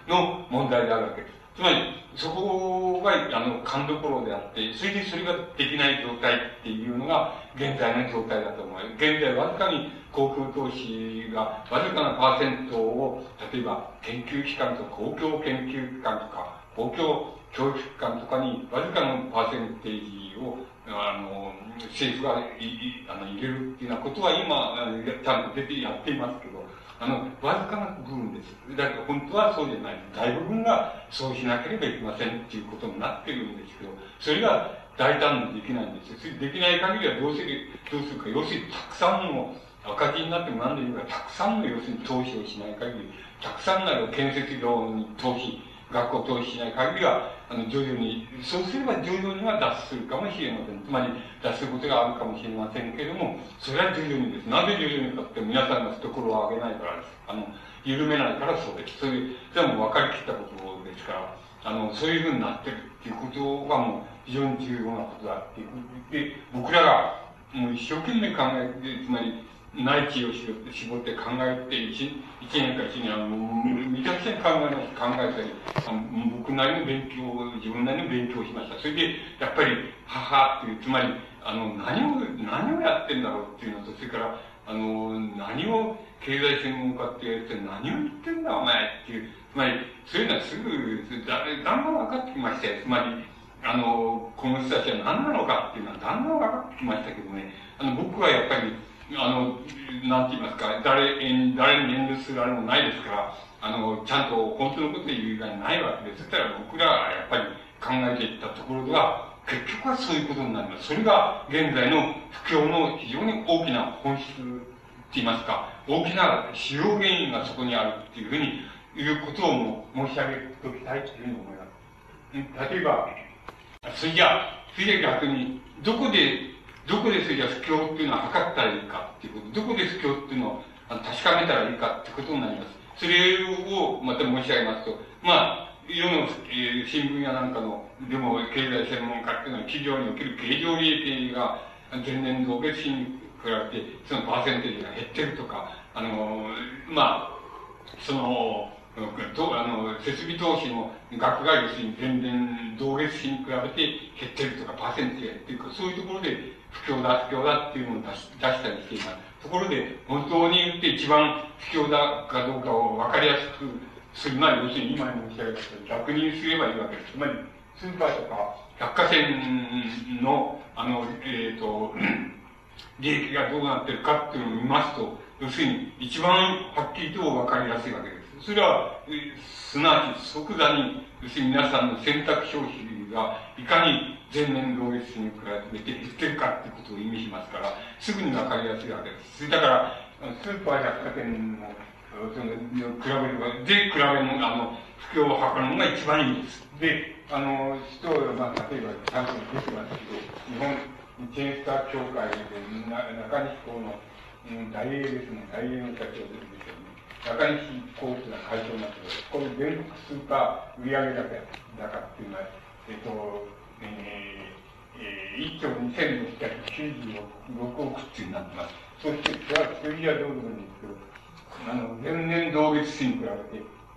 の問題であるわけです。つまり、そこが、あの、勘どころであって、それでそれができない状態っていうのが、現在の状態だと思う。現在、わずかに航空投資が、わずかなパーセントを、例えば、研究機関とか、公共研究機関とか、公共教育機関とかに、わずかのパーセンテージを、あの、政府がいいあの入れるっていうようなことは今、ちゃんと出てやっていますけど、あの、わずかな部分です。だけど本当はそうじゃない。大部分がそうしなければいけませんっていうことになってるんですけど、それが大胆にできないんですよ。できない限りはどうする、どうするか、要するにたくさんの赤字になっても何で言うか、たくさんの要するに投資をしない限り、たくさんの建設業に投資、学校投資しない限りは、あの、徐々に、そうすれば徐々には脱するかもしれません。つまり、脱することがあるかもしれませんけれども、それは徐々にです。なぜ徐々にかって皆さんが懐を上げないからです。あの、緩めないからそうです。それ、それはもう分かりきったことですから、あの、そういうふうになってるっていうことがもう非常に重要なことだっていうで、僕らがもう一生懸命考えて、つまり、内地を絞って考えて、一一年か一年、あの、めちゃくちゃ考えました、考えたり、僕なりの勉強を、自分なりの勉強をしました。それで、やっぱり、母っていう、つまり、あの、何を、何をやってんだろうっていうのと、それから、あの、何を、経済専門家って言われて、何を言ってんだお前っていう、つまり、そういうのはすぐ、だだんだん分かってきましたよ。つまり、あの、この人たちは何なのかっていうのはだんだん分かってきましたけどね、あの、僕はやっぱり、あの、なんて言いますか、誰、誰に遠慮するあれもないですから、あの、ちゃんと本当のこと言う以外ないわけです。そしたら僕らがやっぱり考えていったところでは、結局はそういうことになります。それが現在の不況の非常に大きな本質って言いますか、大きな主要原因がそこにあるっていうふうに、いうことをも申し上げておきたいというふうに思います。例えば、それじゃあ、それじゃ逆に、どこでどこでそれじゃ不況っていうのは測ったらいいかっていうこと、どこで不況っていうのを確かめたらいいかってことになります。それをまた申し上げますと、まあ、世の、新聞やなんかの、でも経済専門家っていうのは企業における経常利益が前年同月比に比べて、そのパーセンテージが減ってるとか、あの、まあ、その、とあの設備投資の額が要するに前年同月比に比べて減ってるとか、パーセンテージってるとか、そういうところで不況だ、不況だっていうのを出し出したりしています。ところで、本当に言って一番不況だかどうかを分かりやすくするのは、要するに今申し上げた逆にすればいいわけです。つまり、スーパーとか百貨店の、あの、えっ、ー、と、利益がどうなってるかっていうのを見ますと、要するに一番はっきりと分かりやすいわけです。それは、すなわち即座に、要するに皆さんの選択消費がいかに前年同月に比べて減ってるかってことを意味しますから、すぐに分かりやすいわけです。だから、スーパー百貨店の、その、比べるば、で、比べる、あの、不況を図るのが一番いいんです。で、あの、人を、まあ、例えば、ちゃんと出てますけど、日本チェーンスター協会で、な中西校の、うん、大英ですね、大英の社長ですよね。中西校っていうのは会長になってこれ全国スーパー売上高高っていうのは、えっと、えー、えー1兆2696億っていうになってます。そして、それは数字はどうでもいうですけど、あの、前年同月比に比べて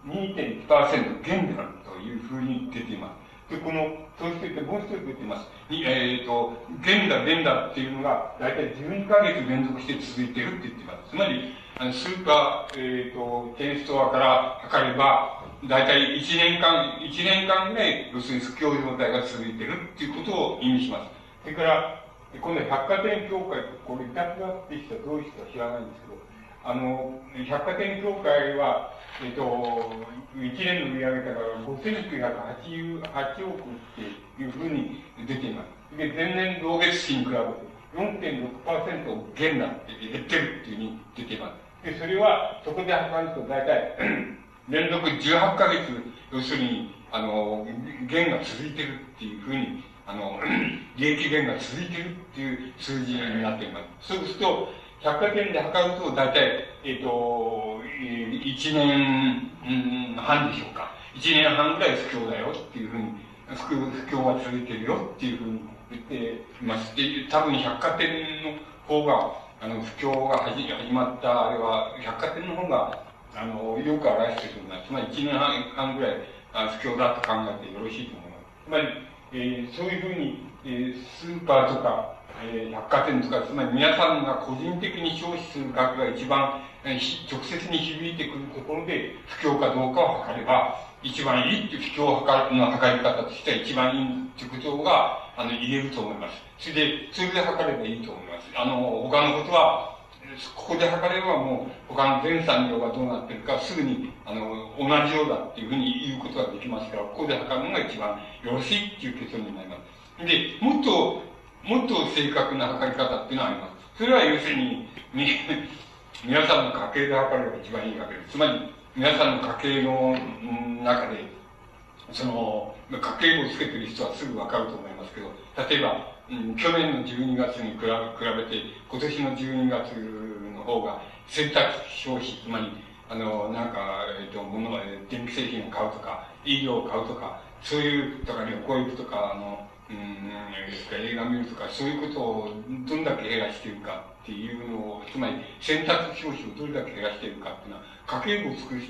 2.1%減であるというふうに出ています。で、この、そうしててもう一つ出てます。えっ、ー、と、減だ、減だっていうのが、だいたい12ヶ月連続して続いてるって言ってます。つまり、あのスーパー、えっ、ー、と、テンストアから測れば、大体1年間、1年間ぐらい、要するに不況状態が続いてるっていうことを意味します。それから、今度百貨店協会、これ、委託がって人はどういう人か知らないんですけど、あの、百貨店協会は、えっ、と、1年の売上高が5988億っていうふうに出ています。で、前年同月比に比べて4.6%減だって減ってるっていうふうに出ています。で、それは、そこで測ると大体 連続18ヶ月、要するに、あの、減が続いてるっていうふうに、あの、利益減が続いてるっていう数字になっています。そうすると、百貨店で測ると、大体、えっ、ー、と、1年半でしょうか。1年半ぐらい不況だよっていうふうに、不況は続いてるよっていうふうに言ってます。で、多分百貨店の方が、あの、不況が始まった、あれは、百貨店の方が、あの、よく表してるのは、つまり1年半ぐらい、不況だと考えてよろしいと思います。つまり、えー、そういうふうに、えー、スーパーとか、えー、百貨店とか、つまり皆さんが個人的に消費する額が一番、えー、直接に響いてくるところで不況かどうかを測れば、一番いいっていう不況を測の測り方としては一番いいっていうことが、あの、言えると思います。それで、それで測ればいいと思います。あの、他のことは、ここで測ればもう、他の全産業がどうなってるか、すぐに、あの、同じようだっていうふうに言うことができますから、ここで測るのが一番よろしいっていう結論になります。で、もっと、もっと正確な測り方っていうのはあります。それは要するに、皆さんの家計で測れば一番いいわけです。つまり、皆さんの家計の中で、その、家計簿をつけてる人はすぐわかると思いますけど、例えば、うん、去年の12月に比べて、今年の12月の方が、選択消費、つまり、あの、なんか、えっ、ー、と、物、電気製品を買うとか、医療を買うとか、そういう、とか旅行行くとか、あの、うん、映画見るとか、そういうことをどん。だけ減らしてるかっていうのを、つまり選択消費をどれだけ減らしてるかっていうのは、家計簿を作って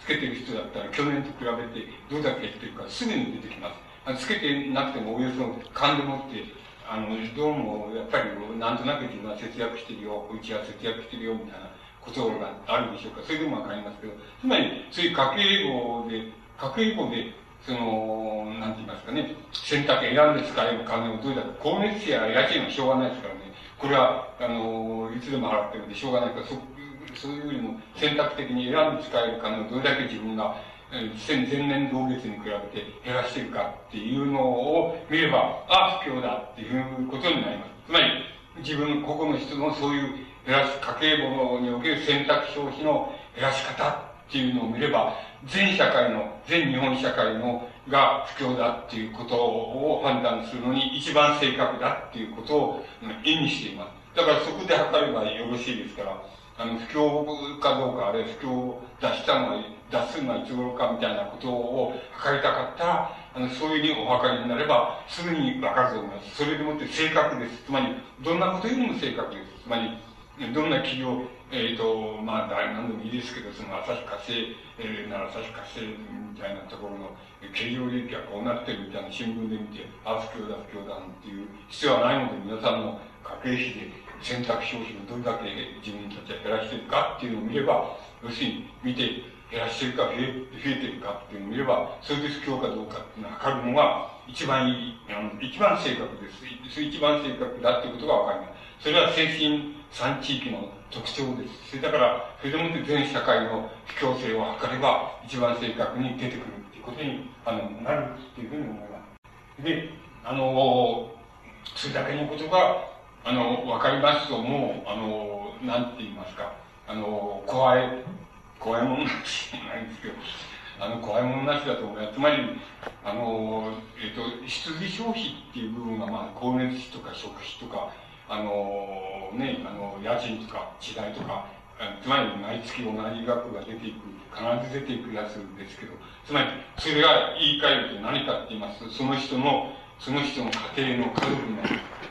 つけてる人だったら去年と比べてどれだけ減ってるかすぐに出てきます。つけてなくてもおよそ勘でもって、あの、どうもやっぱりなん。となく自分は節約してるよ、うちは節約してるよみたいなことがあるん。でしょうか。それでもわかりますけど、つまりそういう家計簿で、家計簿でその、なんて言いますかね、選択選んで使える金をどうだと、光熱費や家賃はしょうがないですからね、これは、あの、いつでも払ってるんでしょうがないから、そそういうよりも選択的に選んで使える金をどれだけ自分が前年同月に比べて減らしてるかっていうのを見れば、あ、不況だっていうことになります。つまり、自分、個々の人のそういう減らす、家計簿における選択消費の減らし方っていうのを見れば、全社会の、全日本社会のが不況だっていうことを判断するのに一番正確だっていうことを意味しています。だからそこで測ればよろしいですから、あの、不況かどうか、あれ不況を出したのは、出すのはいつ頃かみたいなことを測りたかったら、あの、そういうふうにお測りになれば、すぐにわかると思います。それでもって正確です。つまり、どんなことよりも正確です。つまり、どんな企業、えっ、ー、と、まあ、何でもいいですけど、その旭化成、えー、なら旭化成みたいなところの経常利益がこうなってるみたいな新聞で見て、あ、不況だ、不況だ、っていう必要はないので、皆さんの家計費で選択消費をどれだけ自分たちは減らしてるかっていうのを見れば、要するに見て減らしてるか増え増えてるかっていうのを見れば、それで不況かどうかっていうのを測るのが一番いい、あの一番正確です。一番正確だっていうことがわかります。それは精神産地域の特徴です。それだから、それでもって全社会の不況性を測れば、一番正確に出てくるっていうことにあのなるっていうふうに思います。で、あの、それだけのことが、あの、わかりますと、もう、あの、なんて言いますか、あの、怖い、怖いものなしじゃないんですけど、あの、怖いものなしだと思います。つまり、あの、えっ、ー、と、羊消費っていう部分が、まあ、光熱費とか食費とか、あのね、あの、家賃とか地代とか、つまり毎月同じ額が出ていく、必ず出ていくやつですけど、つまり、それが言い換えると何かって言いますと、その人の、その人の家庭の家族の、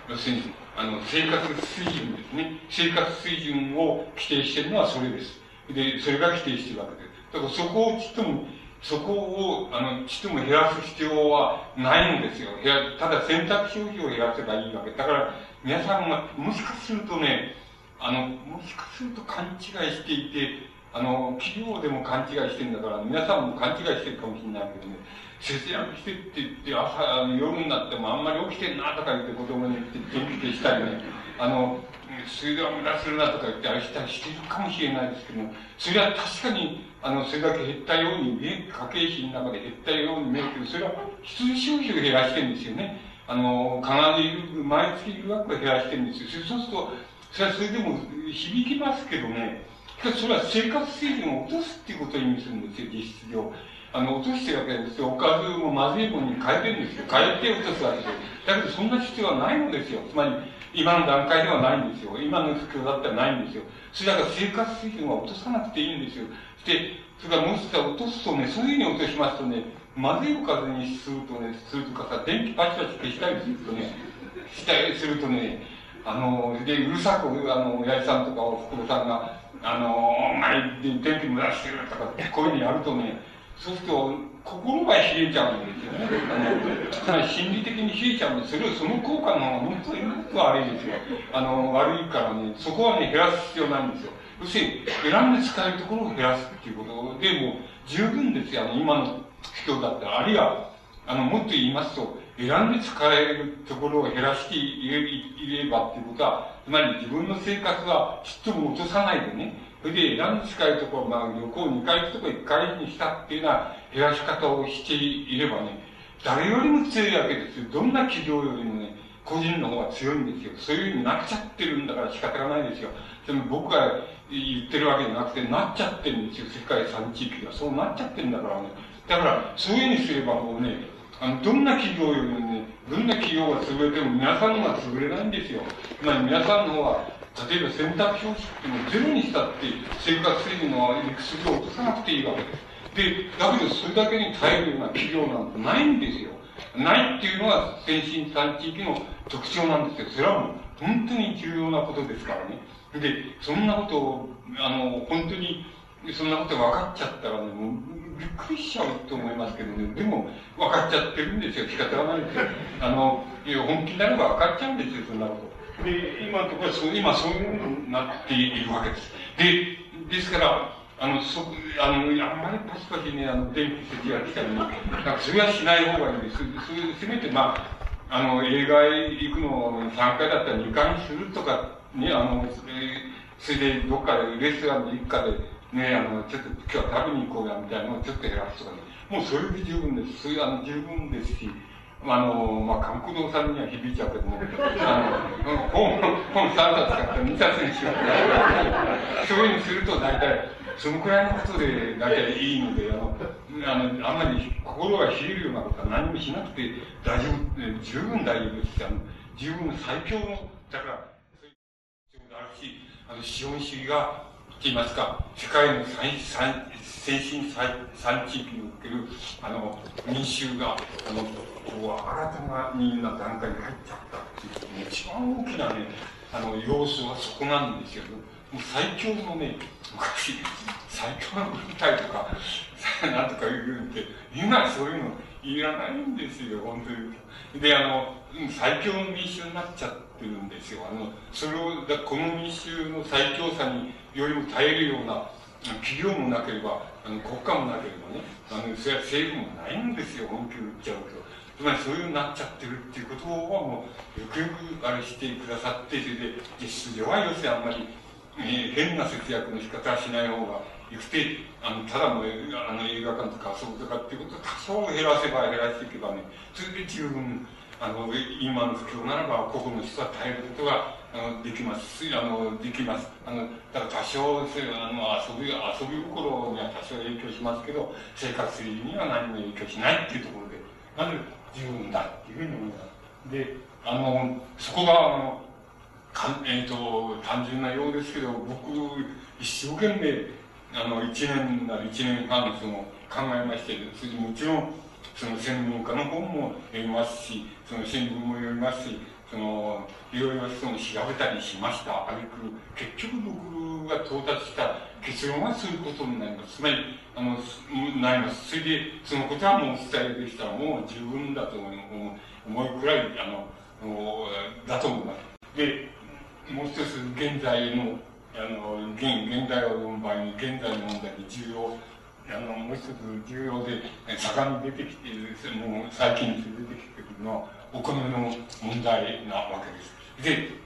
要するに、あの、生活水準ですね。生活水準を規定しているのはそれです。で、それが規定しているわけです。だからそこをちっとも、そこを、あの、ちっとも減らす必要はないんですよ。ただ選択消費を減らせばいいわけ。だから、皆さんが、もしかするとね、あの、もしかすると勘違いしていて、あの、企業でも勘違いしてるんだから、皆さんも勘違いしてるかもしれないけどね、節約してって言って朝、あの夜になってもあんまり起きてんなとか言って子供に言って電気消したりね、あの、水道無駄するなとか言ってあれしたりしてるかもしれないですけども、それは確かに、あの、それだけ減ったように見え、家計費の中で減ったように見えるけど、それは必需消費を減らしてるんですよね。あの、必ずいる、毎月いる額を減らしてるんですよ。そうすると、それはそれでも響きますけどね、それは生活水準を落とすっていうことを意味するんですよ、実質上。あの、落としてるわけですよ。おかずもまずいものに変えてるんですよ。変えて落とすわけですよ。だけどそんな必要はないのですよ。つまり、今の段階ではないんですよ。今の不況だったらないんですよ。それだから生活水準は落とさなくていいんですよ。で、それからもう一つは落とすとね、そういうふうに落としますとね、まずいおかずにするとね、するとかさ、電気パチパチ消したりするとね、したりするとね、あの、で、うるさく、あの、親父さんとかおふくろさんが、あの、お前、電気無駄してるとか、こういうふうにやるとね、そうすると、心が冷えちゃうんですよね。心理的に冷えちゃうんで、それをその効果の方がものすごく悪いですよ。あの、悪いからね、そこはね、減らす必要ないんですよ。要するに、選んで使えるところを減らすっていうことでも十分ですよ。あの、今の人だったら。あるいは、あの、もっと言いますと、選んで使えるところを減らしていればっていうことは、つまり自分の生活はちっとも落とさないでね、それで何日かいところ、まあ旅行2回行くとこ1回にしたっていうような減らし方をしていればね、誰よりも強いわけですよ。どんな企業よりもね、個人の方が強いんですよ。そういうふうになっちゃってるんだから仕方がないですよ。でも僕が言ってるわけじゃなくて、なっちゃってるんですよ。世界3地域が。そうなっちゃってるんだからね。だから、そういうふうにすればもうね、あの、どんな企業よりもね、どんな企業が潰れても皆さんのが潰れないんですよ。つまり皆さんの方は例えば選択肢をゼロにしたって生活水準の理屈を落とさなくていいわけです。で、だけどそれだけに耐えるような企業なんてないんですよ。ないっていうのは先進産地域の特徴なんですけど、それはもう本当に重要なことですからね。で、そんなことを、あの、本当に、そんなこと分かっちゃったらね、もうびっくりしちゃうと思いますけどね、でも分かっちゃってるんですよ。仕方がないですよ。あの、本気になれば分かっちゃうんですよ、そんなこと。で、今のところはそう、今そういうふうになっているわけです。で、ですから、あの、そ、あの、あんまりパチパチね、あの、電気設置が来たり、なんかそれはしない方がいいです。せめて、まあ、あの、映画へ行くのを3回だったら2回にするとか、ね、あの、それそれでどっかでレストランで行くかで、ね、あの、ちょっと今日は食べに行こうや、みたいなのをちょっと減らすとかね。もうそれで十分です。それあの十分ですし、あの、まあ、韓国堂さんには響いちゃうけども、あの、本、本3冊買った2冊にしよう。そういうふうにすると大体、そのくらいのことで大体いいので、あの、あの、あんまり心が冷えるようなことは何もしなくて大丈夫、十分大丈夫ですし、あの、十分最強の、だから、そういう必要があるし、あの、資本主義が、って言いますか、世界の最、最、先進産地域における、あの、民衆が、あの、こう、新たな人な段階に入っちゃったっていう、一番大きなね、あの、要素はそこなんですよ。もう最強のね、昔、最強の軍隊とか、なんとか言うんで、今そういうのいらないんですよ、本当に。で、あの、最強の民衆になっちゃってるんですよ。あの、それをだ、この民衆の最強さによりも耐えるような企業もなければ、あの、国家もなければね、あの、それは政府もないんですよ、本気で言っちゃうと。つまりそういうになっちゃってるっていうことはもう、よくよくあれしてくださって、それで、実質上は要するにあんまり、えー、変な節約の仕方はしない方がよくて、あの、ただのあの映画館とか遊ぶとかっていうことを多少減らせば減らしていけばね、それで十分、あの、今の不況ならば、個々の人は耐えることが、あの、できますあの、できます。あの、だから多少そういう、あの、遊び、遊び心には多少影響しますけど、生活には何も影響しないっていうところで、なので、十分だっていうふうに思います。で、あの、そこが、あの、かえっ、ー、と、単純なようですけど、僕、一生懸命、あの、一年なり一年半、その、考えまして、それでもちろん、その専門家の本も読みますし、その新聞も読みますし、その、いろいろその調べたりしました。あげく、結局僕が到達した結論はそういうことになります。つまり、あの、なります。それで、そのことはもうお伝えできたらもう十分だと思うくらい、あの、だと思います。で、もう一つ、現在の、あの、現、現代を読む場合に、現在の問題で重要、あの、もう一つ重要で、盛んに出てきてる、もう最近出てきているのは、お米の問題なわけです。で、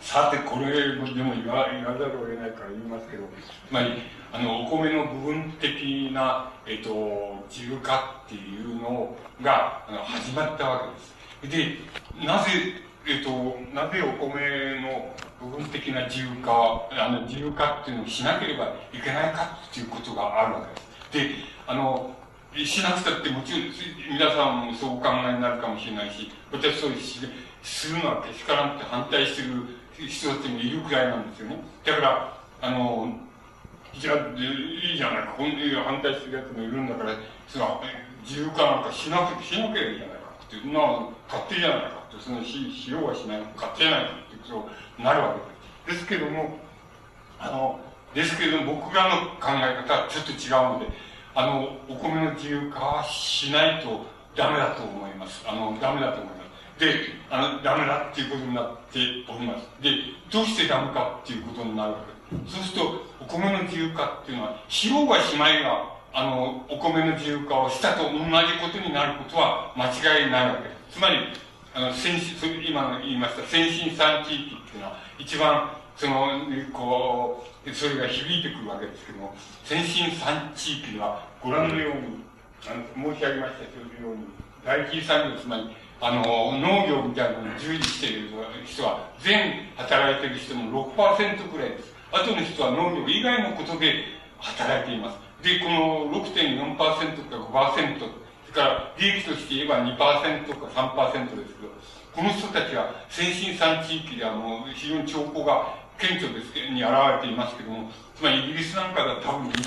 さて、これでも言わ言わざるを得ないから言いますけど、つまり、あの、お米の部分的な、えっ、と、自由化っていうのが、あの、始まったわけです。で、なぜ、えっ、と、なぜお米の部分的な自由化、あの、自由化っていうのをしなければいけないかっていうことがあるわけです。で、あの、しなくたってもちろん、皆さんもそうお考えになるかもしれないし、私そうしするのはけしからんって反対してる人たちもいるくらいなんですよね。だから、あの、じゃ、いいじゃないか、こういう反対してる奴もいるんだから、その、自由化なんかしなく、しなければいいじゃないかって、な勝手じゃないかって、そのし、しようはしない、勝手じゃないかってことになるわけです。ですけども、あの、ですけども、僕らの考え方はちょっと違うので、あの、お米の自由化はしないとダメだと思います。あの、ダメだと思います。で、あの、ダメだっていうことになっております。で、どうしてダメかっていうことになるわけです。そうすると、お米の自由化っていうのは、しようがしまいが、あの、お米の自由化をしたと同じことになることは間違いないわけです。つまり、あの、先進、今言いました先進産地域っていうのは、一番、その、こう、それが響いてくるわけですけども、先進産地域は、ご覧のように、あの、申し上げましたように、第一次産業、つまり、あの、農業みたいなのに従事している人は、全働いている人の6%くらいです。あとの人は農業以外のことで働いています。で、この6.4%か5%、それから利益として言えば2%か3%ですけど、この人たちは先進産地域ではもう非常に兆候が顕著ですに現れていますけども、つまりイギリスなんかでは多分2%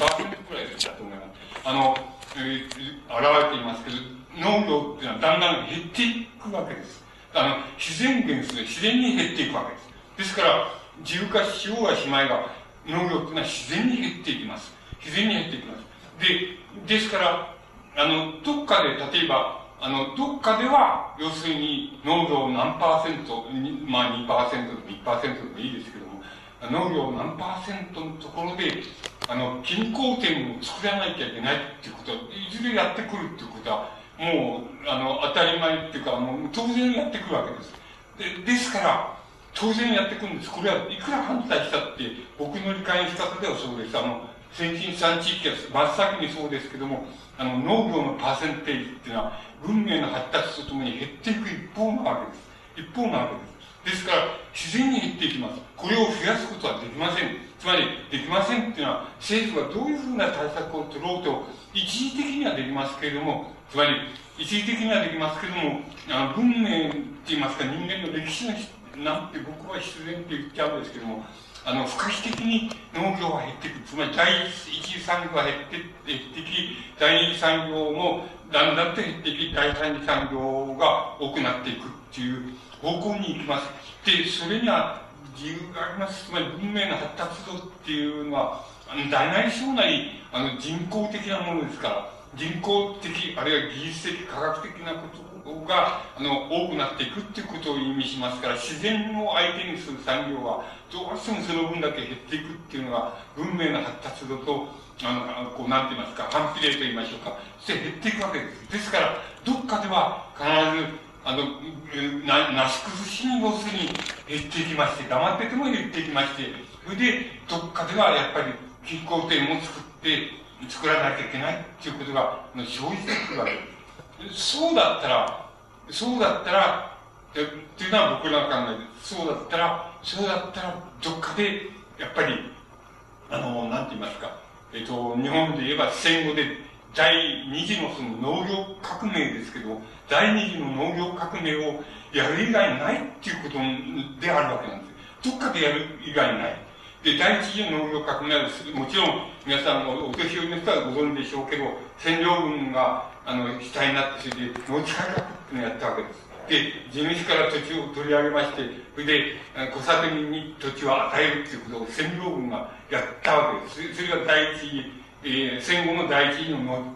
くらいだと思います。あの、えー、現れていますけど、農業っていうのはだんだん減っていくわけです。あの、自然元素で自然に減っていくわけです。ですから、自由化しようがしまいが、農業っていうのは自然に減っていきます。自然に減っていきます。で、ですから、あの、どっかで、例えば、あの、どっかでは、要するに、農業何パーセント、まあ2%でも1%でもいいですけど、農業何パーセントのところで、あの、均衡点を作らなきゃいけないっていうこと、いずれやってくるっていうことは、もう、あの、当たり前っていうか、もう当然やってくるわけです。で、ですから、当然やってくるんです。これはいくら反対したって、僕の理解の仕方ではそうです。あの、先進産地域は真っ先にそうですけども、あの、農業のパーセンテージっていうのは、文明の発達とともに減っていく一方なわけです。一方なわけです。ですから、自然に減っていきます。これを増やすことはできません。つまり、できませんっていうのは、政府がどういうふうな対策を取ろうと、一時的にはできますけれども、つまり、一時的にはできますけれども、あの文明って言いますか、人間の歴史の、なんて僕は必然って言っちゃうんですけども、あの、不可避的に農業は減っていく。つまり、第一次産業は減って減ってき、第二次産業もだんだんと減ってき、第三次産業が多くなっていくっていう方向に行きます。で、それには理由があります。つまり、文明の発達度っていうのは、あの、大なり小なり、あの、人工的なものですから、人工的、あるいは技術的、科学的なことが、あの、多くなっていくっていうことを意味しますから、自然を相手にする産業は、どうしてもその分だけ減っていくっていうのが、文明の発達度と、あの、こう、なんて言いますか、反比例と言いましょうか。そして減っていくわけです。ですから、どっかでは必ず、あの、な、なし崩しに要するに減っていきまして、黙ってても減っていきまして、それで、どっかではやっぱり、均衡点を作って、作らなきゃいけないっていうことが生じてくるわけです。そうだったら、そうだったら、っていうのは僕らの考えでそうだったら、そうだったら、どっかで、やっぱり、あの、なんて言いますか、えっと、日本で言えば戦後で、第二次のその農業革命ですけど、第二次の農業革命をやる以外ないっていうことであるわけなんです。どっかでやる以外ない。で、第一次農業革命は、もちろん、皆さんお年寄りの人はご存知でしょうけど、占領軍が、あの、主体になって、それで、農地改革っていうのをやったわけです。で、地主から土地を取り上げまして、それで、小里民に土地を与えるっていうことを占領軍がやったわけです。それが第一次、えー、戦後の第一次の農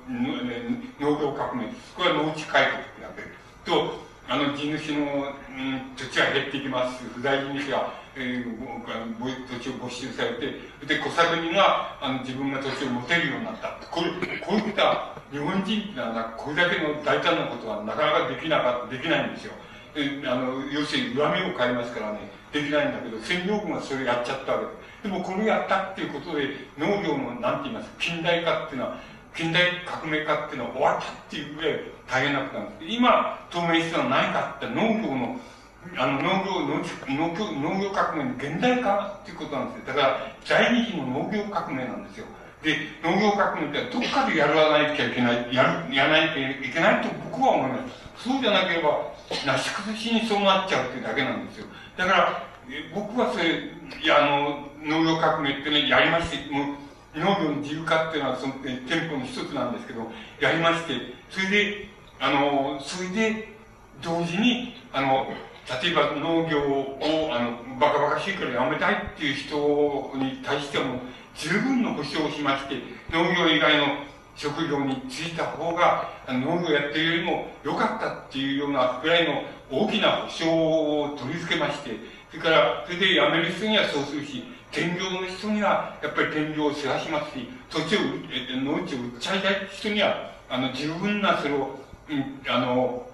農業革命。これは農地改革ってわけです。と、あの、地主の、うん、土地が減ってきます。不在地主がえー、土地を没収されて、で、小作人が、あの、自分が土地を持てるようになった。これ、こういった日本人っていうのは、これだけの大胆なことはなかなかできなかった、できないんですよ。えあの、要するに恨みを買いますからね、できないんだけど、占領軍はそれやっちゃったわけで。でもこれやったっていうことで、農業の、なんて言いますか、近代化っていうのは、近代革命化っていうのは終わったっていうぐらい大変なことなんです。今、透明してるのは何かって農業のあの農業農農業農業革命の現代化っていうことなんですよ。だから、第二次の農業革命なんですよ。で、農業革命ってどっかでやらないといけない、やる、やらないといけないと僕は思います。そうじゃなければ、なし崩しにそうなっちゃうっていうだけなんですよ。だから、僕はそれ、いや、あの、農業革命ってね、やりまして、もう、農業の自由化っていうのはその店舗の一つなんですけど、やりまして、それで、あの、それで、同時に、あの、例えば農業を、あの、バカバカしいからやめたいっていう人に対しても、十分の保障をしまして、農業以外の、職業に就いた方が、農業やってるよりも良かったっていうようなくらいの大きな保証を取り付けまして、それから、それで辞める人にはそうするし、天井の人には、やっぱり天井を世話しますし、土地を、農地を売っちゃいたい人には、あの、十分なそれを、うん、あの、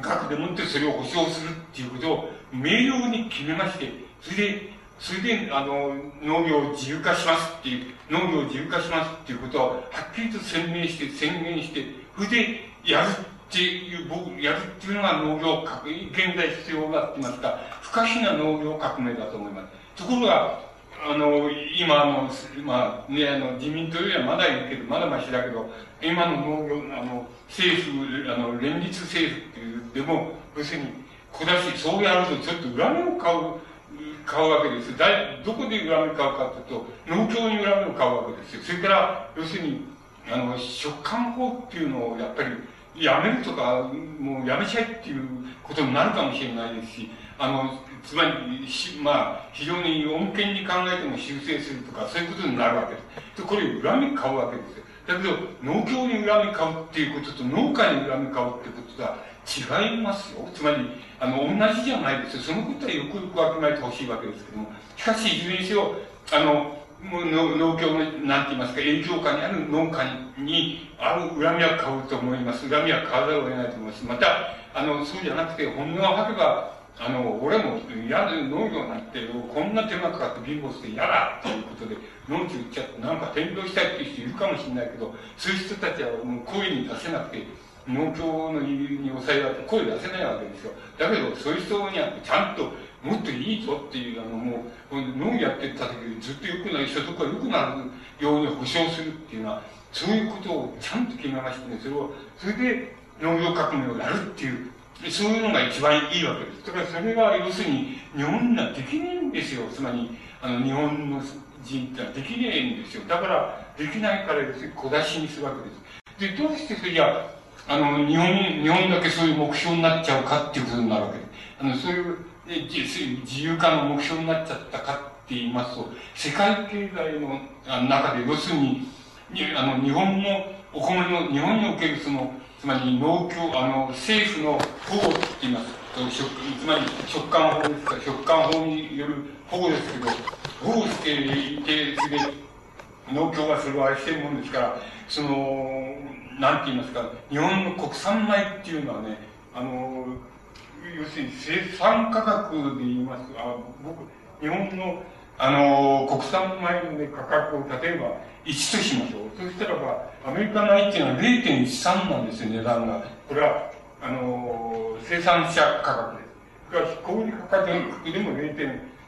額でもってそれを保証するっていうことを明瞭に決めまして、それで、それで、あの、農業を自由化しますっていう、農業を自由化しますっていうことを、はっきりと宣明して、宣言して、それで、やるっていう、僕、やるっていうのが農業革命、現在必要だって言いますか、不可避な農業革命だと思います。ところが、あの、今の、まあ、ね、あの、自民党よりはまだいるけど、まだましだけど、今の農業、あの、政府、あの、連立政府っていう、でも、要するに、小出し、そうやるとちょっと恨みを買う、買うわけです。だどこで恨み買うかというと、農協に恨みを買うわけですよ。それから、要するに、あの、食感法っていうのをやっぱり、やめるとか、もうやめちゃえっていうことになるかもしれないですし、あの、つまり、しまあ、非常に穏健に考えても修正するとか、そういうことになるわけです。で、これ恨み買うわけですよ。だけど、農協に恨み買うっていうことと、農家に恨み買うっていうこととは違いますよ。つまり、あの、同じじゃないですよ。そのことはよくよくわきまえてほしいわけですけども。しかし、いずれにせよ、あの、農農協の、なんて言いますか、営業下にある農家に、ある恨みは買うと思います。恨みは買わざるを得ないと思います。また、あの、そうじゃなくて、本音を吐けば、あの、俺も嫌で農業なんて、こんな手間かかって貧乏して嫌だっていうことで、農地売っちゃって、なんか転倒したいっていう人いるかもしれないけど、そういう人たちはもう声に出せなくて、農協の言うに抑えられて声出せないわけですよ。だけど、そういう人にはちゃんと、もっといいぞっていう、あの、もう、農業やってた時にずっと良くなる、所得が良くなるように保障するっていうのは、そういうことをちゃんと決めましてね、それを、それで農業革命をやるっていう、そういうのが一番いいわけです。だからそれが要するに日本にはできねえんですよ。つまり、あの、日本の人ってのはできねえんですよ。だから、できないから要するに小出しにするわけです。で、どうしてそれじゃ、あの、日本、日本だけそういう目標になっちゃうかっていうことになるわけです。あの、そういう、自由化の目標になっちゃったかって言いますと、世界経済の中で、要するに、あの、日本のお米の、日本におけるその、つまり農協、あの、政府の保護って言います。つまり、食感法ですから、食感法による保護ですけど、保護していて、それで、農協がそれを愛してるもんですから、その、なんて言いますか、日本の国産米っていうのはね、あの、要するに生産価格で言いますあ僕、日本の、あの、国産米の、ね、価格を例えば1としましょう。そしたらば、アメリカ米っていうのは0.13なんですよ、値段が。これは、あの、生産者価格です。これは小売価格でも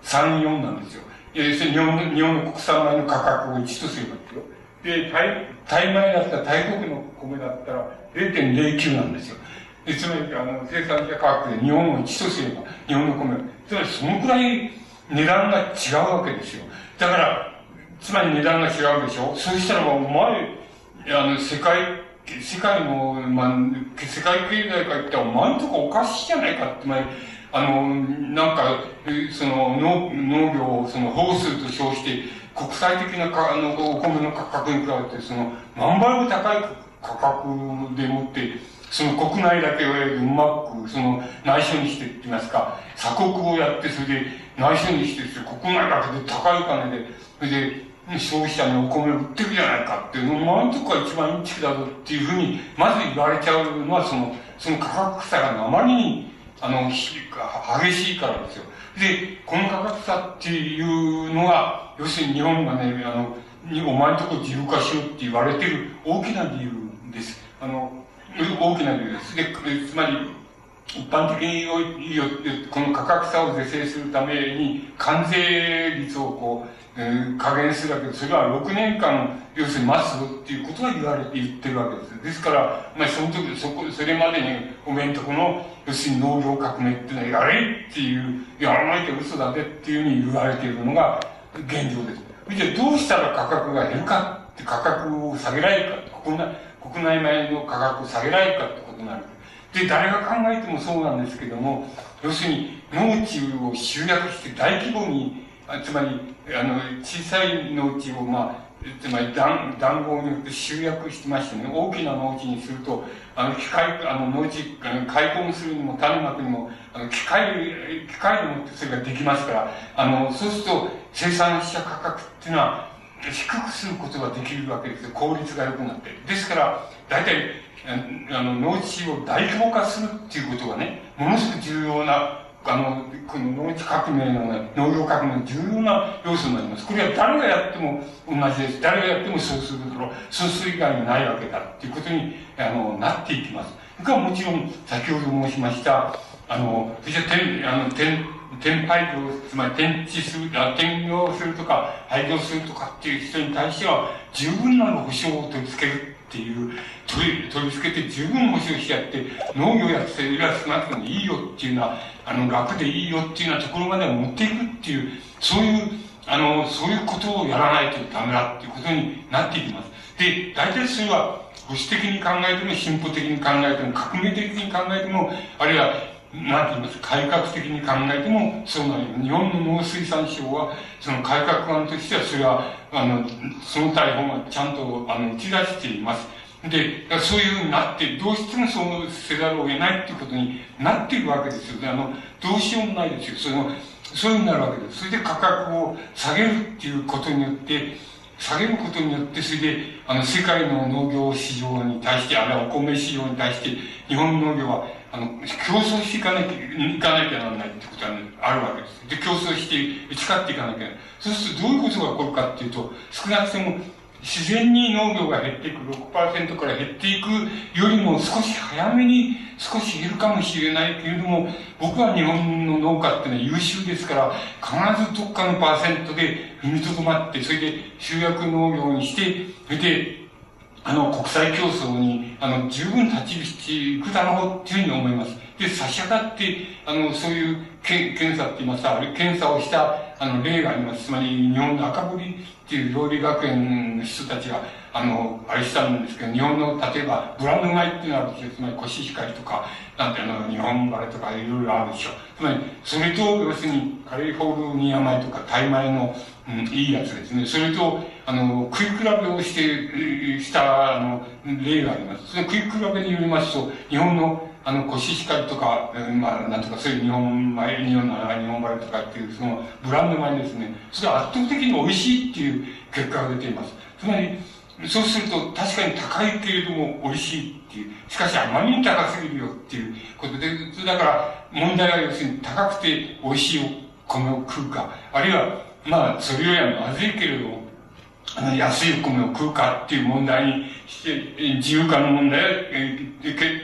0.34なんですよ。要するに日本の、日本の国産米の価格を1とすればですよ。で、タイ、タイ米だったら、タイ国の米だったら0.09なんですよ。で、つまり、あの、生産者価格で日本を1とすれば、日本の米、つまりそのくらい値段が違うわけですよ。だから、つまり値段が違うでしょそうしたら、お前、あの、世界、世界の、まあ、世界経済界ってお前んとこおかしいじゃないかって、まあ、あの、なんか、その、農、農業をその保護すると称して、国際的なか、あの、お米の価格に比べて、その、何倍も高い価格でもって、その国内だけをうまく、その、内緒にしてって言いますか、鎖国をやって、それで内緒にして、国内だけで高いお金で、それで、消費者にお米を売ってるじゃないかっていうの、お前んとこが一番インチキだぞっていうふうに、まず言われちゃうのは、その、その価格差があまりに、あの、激しいからですよ。で、この価格差っていうのは、要するに日本がね、あの、お前んとこ自由化しようって言われてる大きな理由です。あの、大きな理由です。で、つまり、一般的によって、この価格差を是正するために、関税率をこう、えー、加減するわけで。それは6年間、要するに待つっていうことが言われて言ってるわけです。ですから、まあ、その時、そこ、それまでに、おめんとこの、要するに農業革命っていうのは、やれっていう、やらないと嘘だぜっていうふうに言われているのが現状です。じゃあどうしたら価格が減るかって価格を下げられるか国内、国内米の価格を下げられるかってことになる。で、誰が考えてもそうなんですけども、要するに農地を集約して大規模にあつまり、あの、小さい農地を、まあ、つまり談談合によって集約してましてね、大きな農地にすると、あの、機械、あの、農地、あの、開墾するにも、種まくにも、あの、機械、機械でもってそれができますから、あの、そうすると、生産者価格っていうのは、低くすることができるわけです。効率が良くなって。ですから、大体、あの、農地を大規模化するっていうことがね、ものすごく重要なあの、この農地革命の、ね農業革命の重要な要素になります。これは誰がやっても同じです。誰がやってもそうするところ、そうする以外にないわけだっていうことに、あの、なっていきます。それからもちろん、先ほど申しました、あの、そして天、あの、天、天廃業、つまり天地する、あ転業するとか、廃業するとかっていう人に対しては、十分な保障を取り付けるっていう、取り、取り付けて十分保障しちゃって、農業やってら少なくてもいいよっていうのは、あの、楽でいいよっていうようなところまで持っていくっていう、そういう、あの、そういうことをやらないとダメだっていうことになっていきます。で、大体それは、保守的に考えても、進歩的に考えても、革命的に考えても、あるいは、なんて言います改革的に考えても、そうなります。日本の農水産省は、その改革案としては、それは、あの、その大本はちゃんと、あの、打ち出しています。で、そういうふうになって、どうしてもそうせざるを得ないっていうことになっているわけですよね。あの、どうしようもないですよ。その、そういうふうになるわけです。それで価格を下げるっていうことによって、下げることによって、それで、あの、世界の農業市場に対して、あるいはお米市場に対して、日本の農業は、あの、競争していかなきゃ、いかなきゃならないってことは、ね、あるわけです。で、競争して、打ち勝っていかなきゃならない。そうすると、どういうことが起こるかっていうと、少なくとも、自然に農業が減っていく、6%から減っていくよりも少し早めに少し減るかもしれないけれども、僕は日本の農家っていうのは優秀ですから、必ずどっかのパーセントで踏みとどまって、それで集約農業にして、それで、あの、国際競争に、あの、十分立ち入していくだろうっていうふうに思います。で、差し当たって、あの、そういうけ検査って言いますか、あれ検査をした、あの、例があります。つまり、日本の赤堀っていう料理学園の人たちが、あの、あれしたんですけど、日本の、例えば、ブランド米っていうのがあるんですよ。つまり、コシヒカリとか、なんてあの、日本バレとかいろいろあるでしょ。つまり、それと、要するに、カリフォルニア米とか、タイ米の、うん、いいやつですね。それと、あの、食い比べをして、した、あの、例があります。その食い比べによりますと、日本の、あの、コシヒカリとか、まあ、なんとかそういう日本米、日本の日本米とかっていう、その、ブランド米ですね。それは圧倒的に美味しいっていう結果が出ています。つまり、そうすると、確かに高いけれども美味しいっていう。しかし、あまりに高すぎるよっていうことで、だから、問題は要するに高くて美味しいお米を食うか、あるいは、まあ、それよりはまずいけれども、安いお米を食うかっていう問題にして、自由化の問題は、え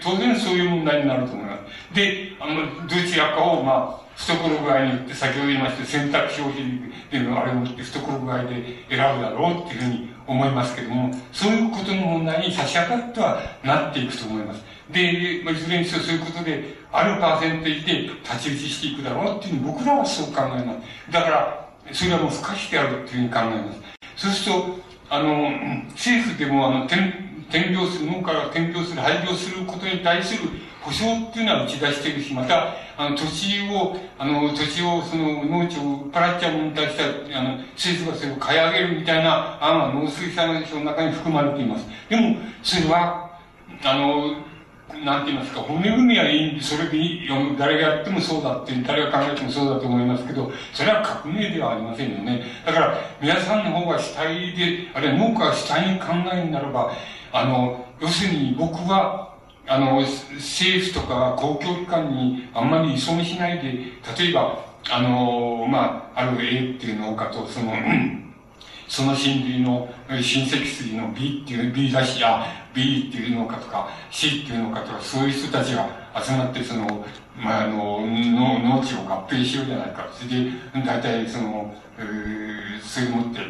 当然そういう問題になると思います。で、あの、どちらかを、まあ、懐具合によって、先ほど言いました選択消費でのあれをって懐具合で選ぶだろうっていうふうに思いますけども、そういうことの問題に差し当たってはなっていくと思います。で、まあ、いずれにせよそういうことで、あるパーセンテージで立ち打ちしていくだろうっていうふうに僕らはそう考えます。だから、それはもう不可避であるっていうふうに考えます。そうすると、あの、政府でも、あの、転、転業する、農家が転業する、廃業することに対する保障っていうのは打ち出してるし、また、あの、土地を、あの、土地を、その、農地をパラっちゃうものに対しては、あの、政府がそれを買い上げるみたいな案は農水産省の中に含まれています。でも、それは、あの、なんて言いますか、骨組みはいいんで、それでいいよ、誰がやってもそうだって、誰が考えてもそうだと思いますけど、それは革命ではありませんよね。だから、皆さんの方が主体で、あるいは農家が主体に考えるならば、あの、要するに僕は、あの、政府とか公共機関にあんまり依存しないで、例えば、あの、まあ、ある A っていう農家と、その、その親類の親戚筋の B っていう、B だし、あ、B っていうのかとか、C っていうのかとか、そういう人たちが集まって、その、まあ、あの、農農地を合併しようじゃないか。それで、大体、その、えー、それをもって、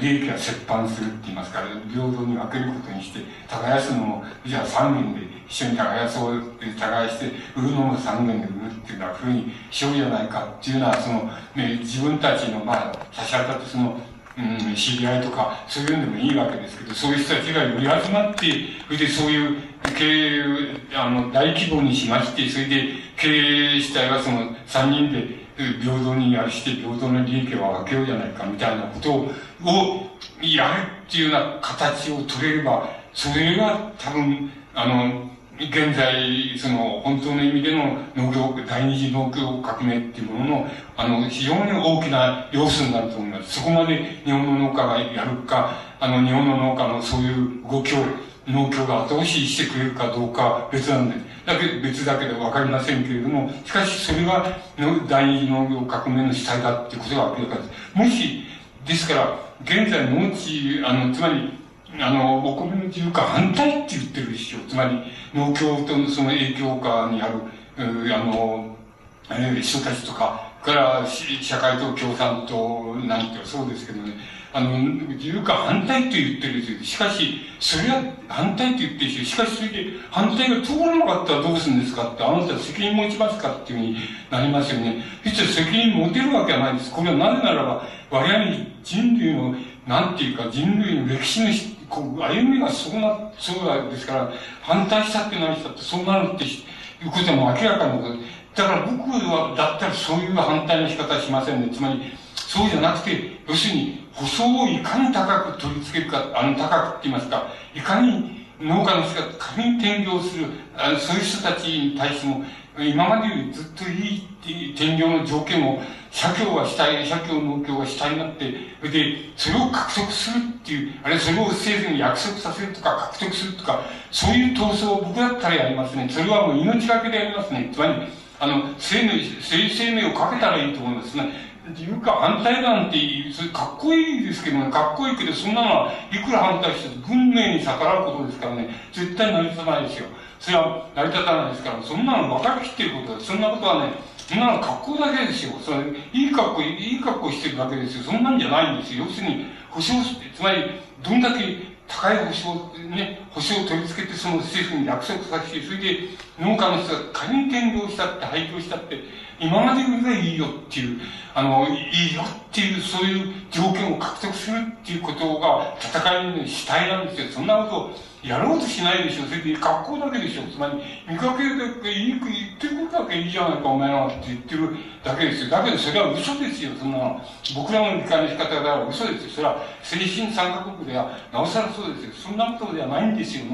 利益は折半するって言いますから、平等に分けることにして、耕すのも、じゃあ3年で一緒に耕そう耕して、売るのも3年で売るっていうようなふうにしようじゃないかっていうのは、その、ね、自分たちの、まあ、差し当たってその、うん、知り合いとか、そういうのでもいいわけですけど、そういう人たちが寄り集まって、それでそういう経営、あの、大規模にしまして、それで経営主体はその3人で、平等にやるして平等の利益を分けようじゃないかみたいなことをやるっていうような形を取れれば、それが多分、あの、現在、その、本当の意味での農業、第二次農業革命っていうものの、あの、非常に大きな要素になると思います。そこまで日本の農家がやるか、あの、日本の農家のそういう動きを、農協が後押ししてくれるかどうか別なんです。だけ別だけでわかりませんけれども、しかしそれが第二次農業革命の主体だっていうことが明らかです。もし、ですから、現在農地、あの、つまり、あの、お米の自由化反対って言ってるでしょ。つまり、農協とのその影響下にある、あの、人たちとか、から社会と共産党なんてそうですけどね、あの、自由化反対と言ってるんですよ。しかし、それは反対と言ってるし、しかしそれで反対が通らなかったらどうするんですかって、あなた責任持ちますかっていうふうになりますよね。実は責任持てるわけはないです。これはなぜならば、我々人類の、なんていうか人類の歴史のこう歩みがそうな、そうですから、反対したって何したってそうなるっていうことも明らかなことだから僕は、だったらそういう反対の仕方はしませんね。つまり、そうじゃなくて、要するに、舗装をいかに高く取り付けるか、あの、高くって言いますか、いかに農家の人が仮に転業する、あのそういう人たちに対しても、今までよりずっといい転業の条件を、社協が主体、社協農協が主体になって、それで、それを獲得するっていう、あるいはそれを政府に約束させるとか、獲得するとか、そういう闘争を僕だったらやりますね。それはもう命がけでやりますね。つまり、あの、生命、生生命をかけたらいいと思いますね。自由化反対なんて、それかっこいいですけどね、かっこいいけど、そんなのはいくら反対しても運命に逆らうことですからね、絶対成り立たないですよ。それは成り立たないですから、そんなの分かりきっていることです。そんなことはね、そんなの格好だけですよ。それ、いい格好、いい格好してるだけですよ。そんなんじゃないんですよ。要するに、保証、つまり、どんだけ高い保証、ね、保証を取り付けて、その政府に約束させて、それで農家の人が仮に転業したって、廃業したって、今までよりはいいよっていう、あの、いいよっていう、そういう条件を獲得するっていうことが戦いの主体なんですよ。そんなことをやろうとしないでしょ。それで学校だけでしょ。つまり、見かけるだけでいい言ってることだけいいじゃないか、お前らって言ってるだけですよ。だけどそれは嘘ですよ、そんなの。僕らの理解の仕方では嘘ですよ。それは、精神三カ国では、なおさらそうですよ。そんなことではないんですよ、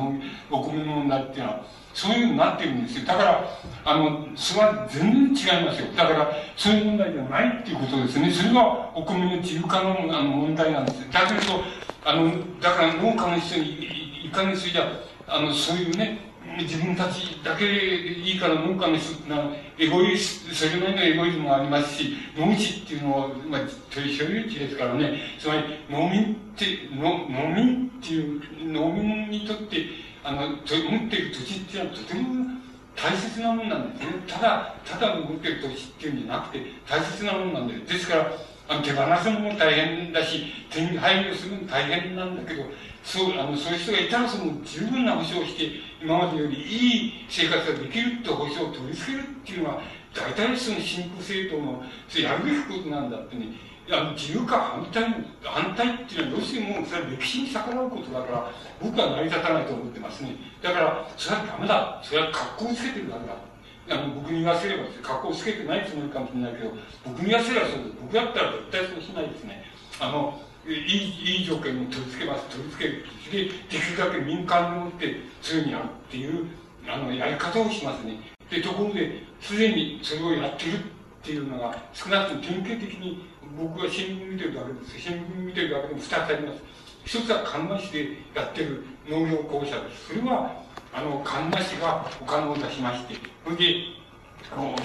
お米の問題っていうのは。そういうふうになってるんですよ。だから、あの、それは全然違いますよ。だから、そういう問題ではないっていうことですね。それがお米の自由化のあの問題なんですよ。だけど、あの、だから農家の人にいかにすじゃ、あの、そういうね、自分たちだけでいいから農家の人な、エゴイス、それなりのエゴイズもありますし、農地っていうのは、まあ、取り所有地ですからね、つまり農民って、の農民っていう、農民にとって、あの、持っている土地っていうのはとても大切なもんなんですね。ただ、ただ持っている土地っていうんじゃなくて、大切なもんなんです。ですから、あの手放すのも大変だし、手に入るするのも大変なんだけど、そう、あの、そういう人がいたら、その十分な保障をして、今までよりいい生活ができるって保障を取り付けるっていうのは、大体その進歩政党の、それやるべきことなんだってね、いや、自由化反対、反対っていうのは、要するにも、それは歴史に逆らうことだから、僕は成り立たないと思ってますね。だから、それはダメだ。それは格好をつけてるだけだ。あの僕に言わせれば格好をつけてないつもりかもしれないけど、僕に言わせればそうです。僕だったら絶対そうしないですね。あの、いい、いい条件に取り付けます。取り付ける。で、できるだけ民間に持ってそういにやるっていう、あの、やり方をしますね。で、ところで、すでにそれをやってるっていうのが、少なくとも典型的に僕は新聞見てるだけです。新聞見てるだけでも二つあります。一つは神奈市でやってる農業公社です。それは、あの、神奈市がお金を出しまして、それで、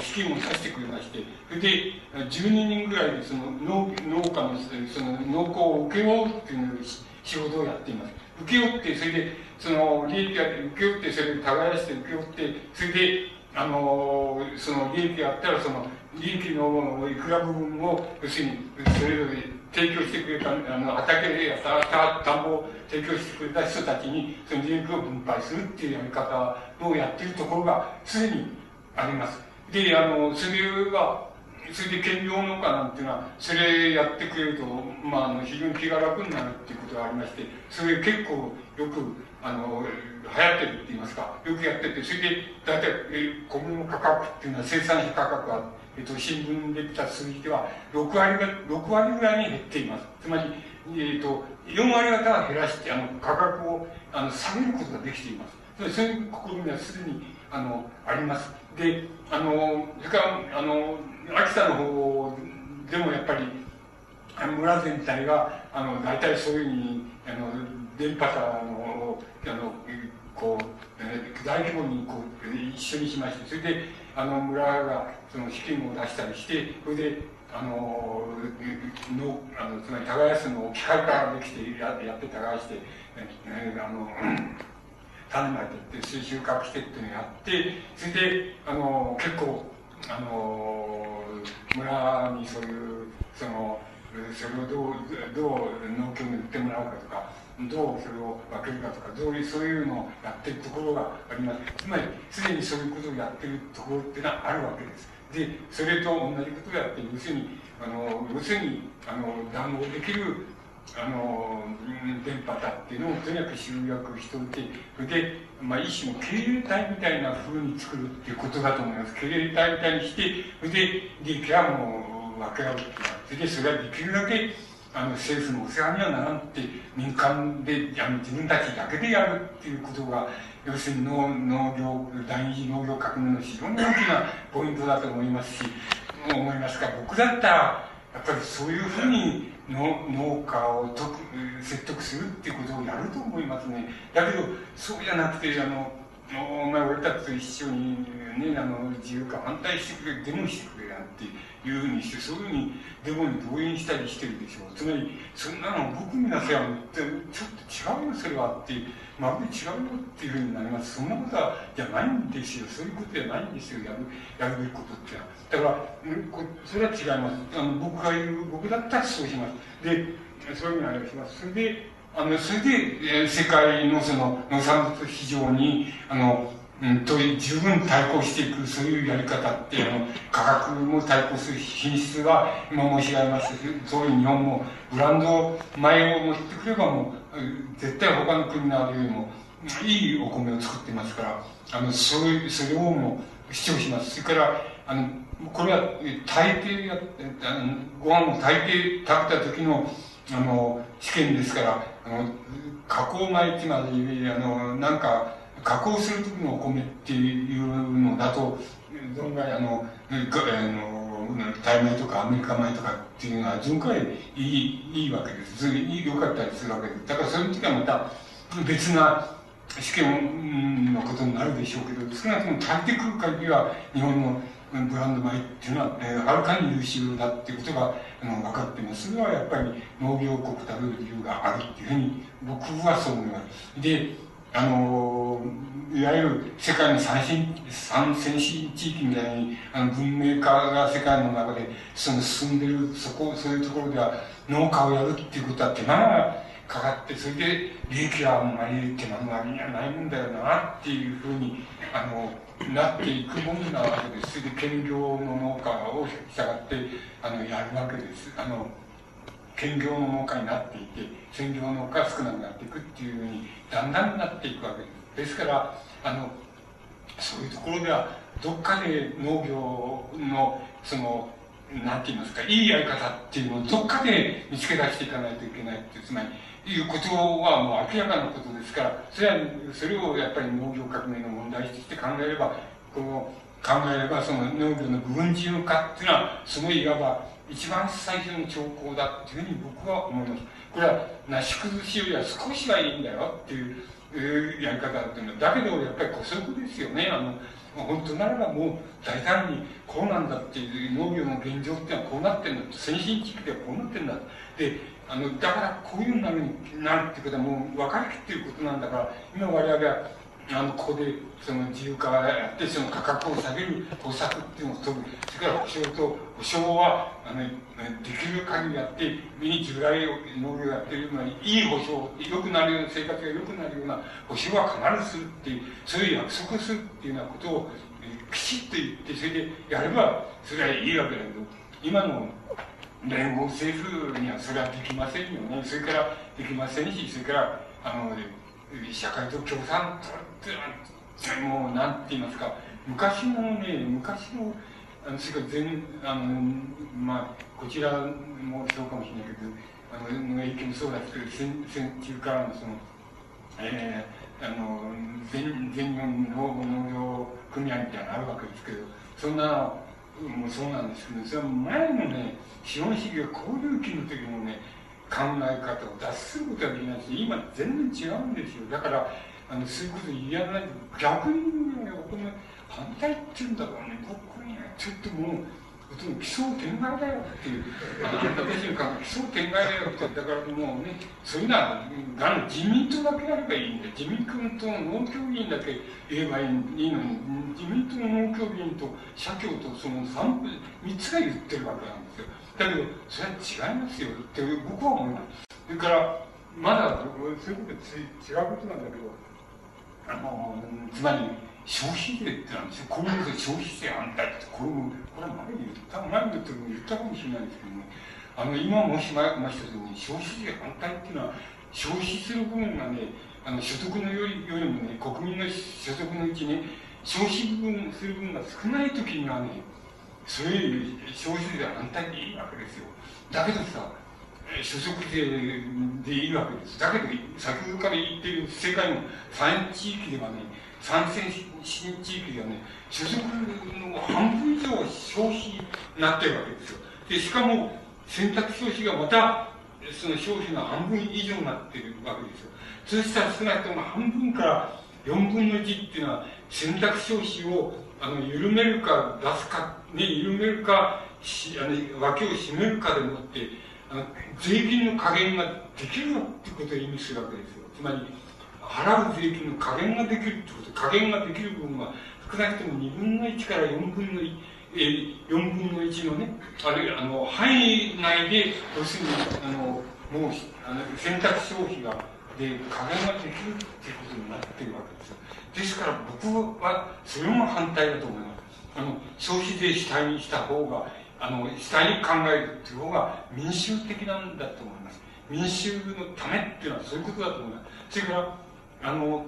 資金を出してくれまして、それで、12人ぐらいでその農農家のその農耕を請け負うっていう仕事をやっています。請け負って、それで、その利益が請け負って、それで耕して請け負って、それで、あの、その利益があったら、その利益のいくら部分を、要するに、それぞれ提供してくれた、あの、畑や田田んぼを提供してくれた人たちに、その利益を分配するっていうやり方をやっているところが、すでにあります。で、あの、それが、それで兼業農家なんていうのは、それやってくれると、まあ、あの、非常に気が楽になるっていうことがありまして、それ結構よく、あの、流行ってるって言いますか、よくやってて、それで、大体、え、小麦の価格っていうのは生産者価格はえっと、新聞で出た数字では、6割が、6割ぐらいに減っています。つまり、えっと、4割方は減らして、あの、価格を、あの、下げることができています。そういう試みはすでに、あの、あります。で、あの、それから、あの、秋田の方でもやっぱり、村全体が、あの、大体そういうふうに、あの、電波の、あの、こう、大規模にこう、一緒にしまして、それで、あの、村が、その資金を出したりして、それで、あの、の、あの、つまり耕すのを機械化できてややって耕して、え、あの、種まいてって、収穫してっていうのをやって、それで、あの、結構、あの、村にそういう、その、それをどう、どう農協に売ってもらうかとか、どうそれを分けるかとか、どういう、そういうのをやってるところがあります。つまり、すでにそういうことをやってるところっていうのはあるわけです。で、それと同じことをやって、要するに、あの、要するに、あの、談合できる、あの、電波だっていうのをとにかく集約しておいて、それで、まあ、一種の経営体みたいな風に作るっていうことだと思います。経営体みたいにして、それで、利益はもう分け合うってそれで、それはできるだけ、あの、政府のお世話にはならんって、民間で、あの、自分たちだけでやるっていうことが、要するに農農業、第二次農業革命の非常に大きなポイントだと思いますし、思いますが、僕だったら、やっぱりそういうふうにの農家を説得するっていうことをやると思いますね。だけど、そうじゃなくて、あの、お前俺たちと一緒にね、あの、自由化反対してくれ、デモしてくれなんていうふうにして、そういうふうにデモに動員したりしてるでしょう。つまり、そんなの僕になせはちょっと違うよ、それはって、まるで違うよっていうふうになります。そんなことは、じゃないんですよ。そういうことじゃないんですよ、やる、やるべきことってだからこ、それは違います。あの、僕が言う、僕だったらそうします。で、そういうふうにあれします。それで、あの、それで、えー、世界のその農産物市場に、あの、うん、と十分対抗していく、そういうやり方って、あの、価格も対抗する品質は、今申し上げましたそういう日本も、ブランド米を持ってくればもう、絶対他の国のあるよりも、いいお米を作ってますから、あの、そういう、それをも主張します。それから、あの、これは、大抵や、ご飯を大抵食べた時の、あの、試験ですから、あの、加工米っていうのは、あの、なんか、加工する時のお米っていうのだと、どんぐらいあの、あの、タイ米とかアメリカ米とかっていうのは、順回いい、いいわけです。それで良かったりするわけです。だからそういう時はまた別な試験のことになるでしょうけど、少なくとも足りてくる限りは、日本のブランド米っていうのは、えー、はるかに優秀だっていうことが、あの、分かってます。それはやっぱり農業国たる理由があるっていうふうに、僕はそう思います。で、あの、いわゆる世界の三先三先進地域みたいに、あの文明化が世界の中でその進んでる、そこ、そういうところでは農家をやるっていうことは手間がかかって、それで利益はあんまり手間がありにはないもんだよなっていうふうに、あの、なっていくもんなわけです。それで兼業の農家を従って、あの、やるわけです。あの、兼業の農家になっていて、専業農家が少なくなっていくっていうふうに、だんだんなっていくわけです。ですから、あの、そういうところでは、どっかで農業の、その、なんて言いますか、いいやり方っていうのをどっかで見つけ出していかないといけないっていう、つまり、いうことはもう明らかなことですから、それは、それをやっぱり農業革命の問題として考えれば、この、考えれば、その農業の部分自由化っていうのは、すごいいわば、一番最初の兆候だっていうふうに僕は思います。これは、なし崩しよりは少しはいいんだよっていう、えー、やり方だっていうのは、だけどやっぱり古速ですよね。あの、本当ならばもう大胆にこうなんだっていう農業の現状っていうのはこうなってんだ先進地域ではこうなってんだであのだからこういうなるになるってことはもう分かりきっていることなんだから今我々はあのここでその自由化やってその価格を下げる方策っていうのを取る。それから保証と保証はあのできる限りやってに従来農業やってるようないい保証良くなるような生活が良くなるような保証は必ずするっていうそういう約束をするっていうようなことをきちっと言ってそれでやればそれはいいわけだけど今の連合政府にはそれはできませんよね。それからできませんしそれからあの社会と共産ってもうなんて言いますか昔のね昔のあの、それから全、あの、まあ、こちらもそうかもしれないけど、あの、の影響もそうだけど、戦、戦中からのその、えー、あの、全、全日本の農業組合みたいなのあるわけですけど、そんな、もそうなんですけど、それは前のね、資本主義が交流期の時のね、考え方を脱することができないし、今全然違うんですよ。だから、あの、そういうこと言いやらない逆にね、反対って言うんだからね、僕にね、ちょっともう、奇想天外だよっていう、私の考え、奇想天外だよって、だからもうね、そういうのは、あの自民党だけやればいいんだ。自民党の農協議員だけ言えばいいのに、自民党の農協議員と社協とその 3, 3つが言ってるわけなんですよ。だけど、それは違いますよって僕は思います。それから、まだ、そういうことつ違うことなんだけど、あの、つまり、消費税ってなんですよ。公務で消費税反対って、これも、これは前に言った、前に言った言ったかもしれないですけども、あの、今申しましたように、消費税反対っていうのは、消費する分がね、あの、所得のよりよりもね、国民の所得のうちね、消費分する分が少ない時にはね、そういう消費税反対でいいわけですよ。だけどさ、所得税でいいわけです。だけど、先ほどから言ってる世界の産地域ではね、参戦新地域ではね、所得の半分以上消費になってるわけですよ。で、しかも、選択消費がまた、その消費の半分以上になってるわけですよ。そうしたら少なくとも半分から4分の1っていうのは、選択消費をあの緩めるか出すか、ね、緩めるかしあの脇を締めるかでもってあの税金の加減ができるってことを意味するわけですよ。つまり払う税金の加減ができるってこと加減ができる分は少なくとも2分の1から4分の1えー、4分の1のね、あるいはあの範囲内で、要するに、あのもうあの選択消費が、で、加減ができるっていうことになってるわけですよ。ですから僕はそれも反対だと思います。あの、消費税主体にした方が、あの、主体に考えるっていう方が民衆的なんだと思います。民衆のためっていうのはそういうことだと思います。それから、あの、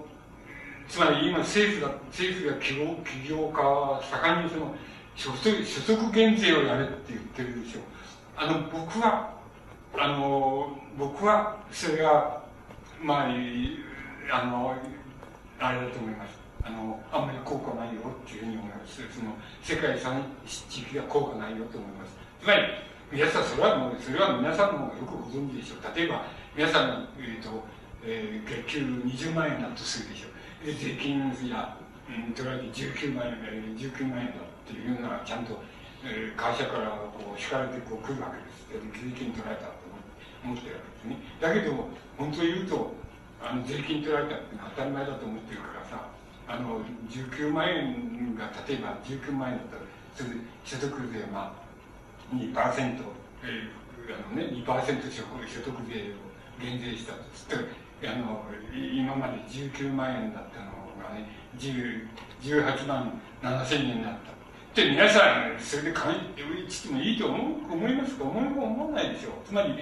つまり今政府が、政府が企業企業家は盛んにその所得、所得減税をやれって言ってるでしょ。あの、僕は、あの、僕は、それが、まあ、あの、あれだと思います。あの、あんまり効果ないよっていうふうに思います。その、世界産地域は効果ないよと思います。つまり、皆さん、それはもう、それは皆さんの方がよくご存知でしょう。例えば、皆さん、えっ、ー、と、えー、月給20万円だとするでしょう。で、税金や、うん、取られて19万円、えー、19万円だっていうのは、ちゃんと、えー、会社からこう、引かれてこう来るわけです。で、税金取られたと思ってるわけですね。だけど、本当言うと、あの税金取られたって当たり前だと思ってるからさあの19万円が例えば19万円だったらそれで所得税まあ2%、えー、あのね、2%所所得税を減税したとつってあの今まで19万円だったのがね18万7千円になった。で皆さんそれで考えてもいいと思思いますか？思思わないでしょつまり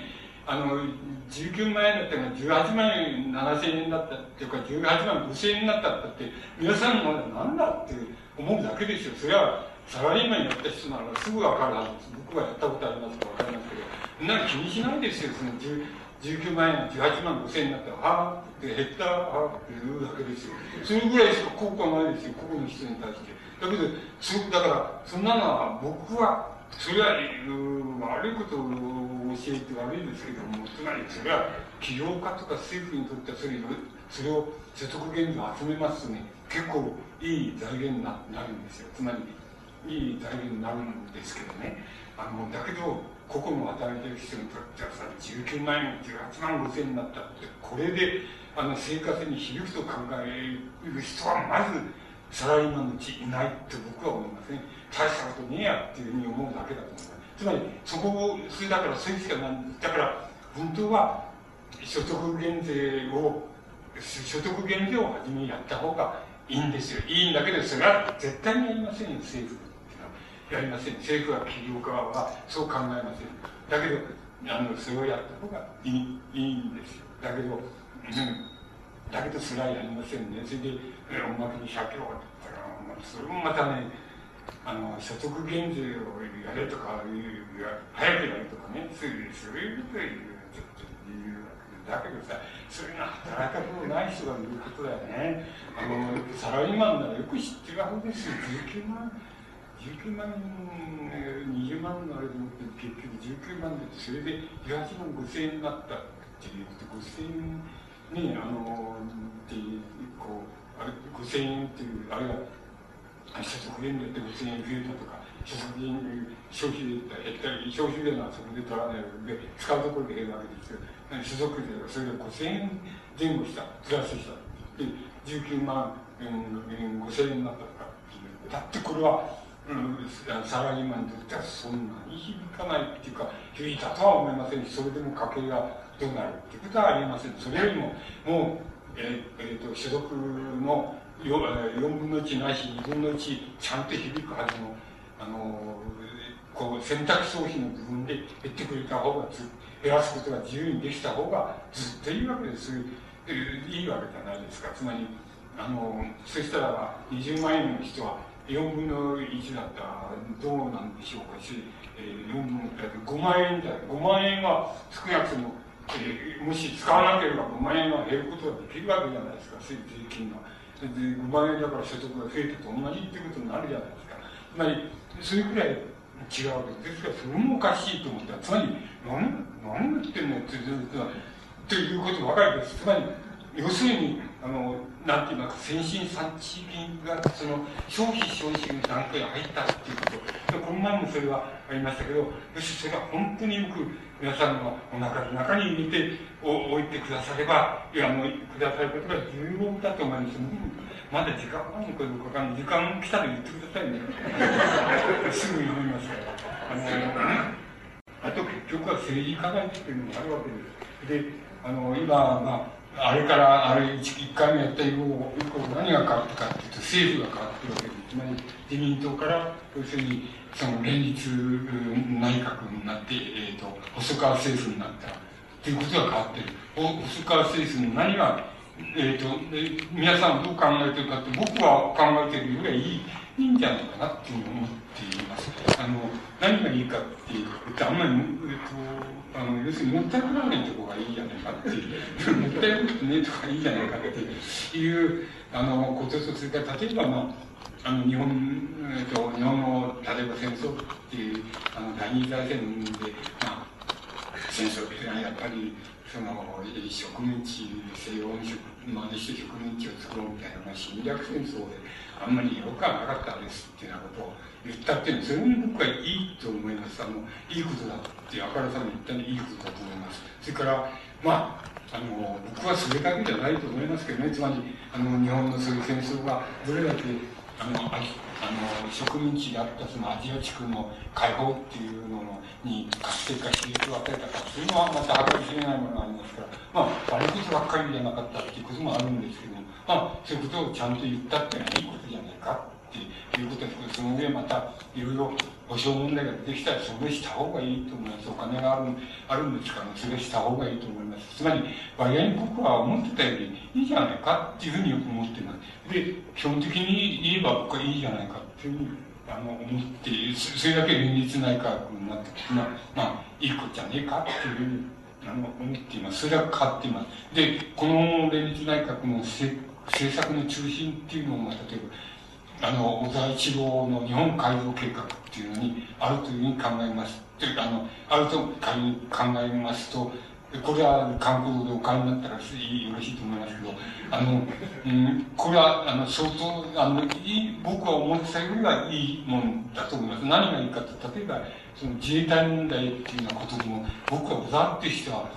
あの19万円だったが18万円7千円だったっていうか18万5千円になったって皆さんのなんだって思うだけですよ。それはサラリーマンやった人ならすぐ分かるはず僕はやったことありますか分かりますけどそんな気にしないですよ。その19万円が18万5千円になったらはあって減ったはあって言うだけですよ。それぐらいしか効果ないですよ個々の人に対して。だけどそだからそんなのは僕はそれは悪いことを教えて悪いですけどもつまりそれは起業家とか政府にとってはそれそれを所得減税を集めますとね。結構いい財源にななるんですよ。つまりいい財源になるんですけどね。あのだけど個々の働いてる人にとってはさ19万円18万5千円になったってこれであの生活に響くと考える人はまずサラリーマンのうちいないって僕は思いますね大したことねえやっていうふうに思うだけだと思いますつまりそこをそれだからそれしかないだから本当は所得減税を所得減税をはじめやった方がいいんですよ。いいんだけどそれは絶対にやりませんよ政府やりません。政府は企業側はそう考えません。だけどあのそれをやった方がいいいいんですよ。だけど、うん、だけどそれはやりませんね。それでおまけに借金をったらそれもまたねあの、所得減税をやれとか、早くやれとかね、そういう、そういうことを言う、ちょっと言うわけだけどさ、そういうの働いたことない人が言うことだよね。あの、サラリーマンならよく知ってるはずですよ。19万、19万、20万のあれでもって結局19万で、それで18万5千円になったっていうこと、5千円ね、あの、って、こう、あれ、5千円っていう、あれが、所得減税で5千円増えたとか、所得減消費税減ったり、消費税はそこで取らないので、使うところで減るわけですけど、所得税がそれで5千円前後した、プラスした。で、19万、うん、5千円になったとかだってこれは、サラリーマンにとってはそん。なに響かないっていうか、響いたとは思いません。し、それでも家計がどうなるっていうことはありません。それよりも、もう、えー、えー、と、所得の4分の1ないし2分の1ちゃん。と響くはずの、あの、こう、選択消費の部分で減ってくれた方がず、減らすことが自由にできた方がずっといいわけです。いいわけじゃないですか。つまり、あの、そしたら20万円の人は4分の1だったらどうなんでしょうかし、えー、4分5万円だ5万円は少なくとも、えー、もし使わなければ5万円は減ることができるわけじゃないですか、税金が。で5万円だから所得が増えたと同じっていうことになるじゃないですか。つまり、それくらい違うわけです。から、それもおかしいと思ったら、つまり、何、何言ってんのって言うということばかりです。つまり、要するに、あの、なんていうか、先進産地が、その、消費消費の段階に入ったっていうこと。でこの前もそれはありましたけど、よし、それは本当によく皆さんのお腹の中に入れておいてくだされば、いや、もう、くださることが重要だと思います。まだ時間あるのかどうかかんない。時間来たら言ってくださいね。すぐ読みますから。あの、あと結局は政治課題っていうのもあるわけです。で、あの、今、まあ、あれから、あれ1、回目やった以降、何が変わったかっていうと、政府が変わってるわけです。つまり、自民党から、要するに、その連立内閣になって、え、ー、と、細川政府になったということが変わってる。細川政府の何がえ、ー、と、皆さんどう考えてるかって、僕は考えてるよりはいい、いいんじゃないかなっていうふうに思っています。あの、何がいいかっていうと、あんまり、えっ、と、あの、要するにもったいぶらないとこがいいじゃないかっていう、もったいぶってねえとかいいじゃないかっていう、あの、ことと、それから例えば、まあ、あの、日本、えっ、と、日本の、例えば戦争っていう、あの、第二次大戦で、まあ、戦争っていうのはやっぱり、その植民地西洋に真似して植民地を作ろうみたいな侵略戦争であんまりよくはなかったですっていうようなことを言ったっていうのはそれも僕はいいと思います。あのいいことだってあからさまに言ったのいいことだと思います。それからまああの僕はそれだけじゃないと思いますけどね。つまりあの日本のそういう戦争がどれだけあのあの植民地であったそのアジア地区の解放っていうのに活性化刺激を与えたかというのはまた計り知れないものがありますからまあ悪いことばっかりじゃなかったっていうこともあるんですけどもまあそういうことをちゃんと言ったっていうのはいいことじゃないか。っていうことですけどその上またいろいろ保証問題が出てきたらそれした方がいいと思いますお金があるあるんですからそれした方がいいと思いますつまり割合に僕は思ってたよりいいじゃないかっていうふうによく思ってますで基本的に言えば僕はいいじゃないかっていうふうにあの思ってそれだけ連立内閣になってまあまあいいことじゃねえかっていうふうにあの思っていますそれは変わっていますでこの連立内閣の政策の中心っていうのが例えばあの、小沢一郎の日本改造計画っていうのにあるというふうに考えます。というかあの、あると考えますと、これは韓国語でお金になったらよろしいと思いますけど、あの、うん、これは、あの、相当、あの、いい、僕は思ってたよりはいいもんだと思います。何がいいかと、例えば、その自衛隊問題っていうようなことでも、僕は小沢っていう人は、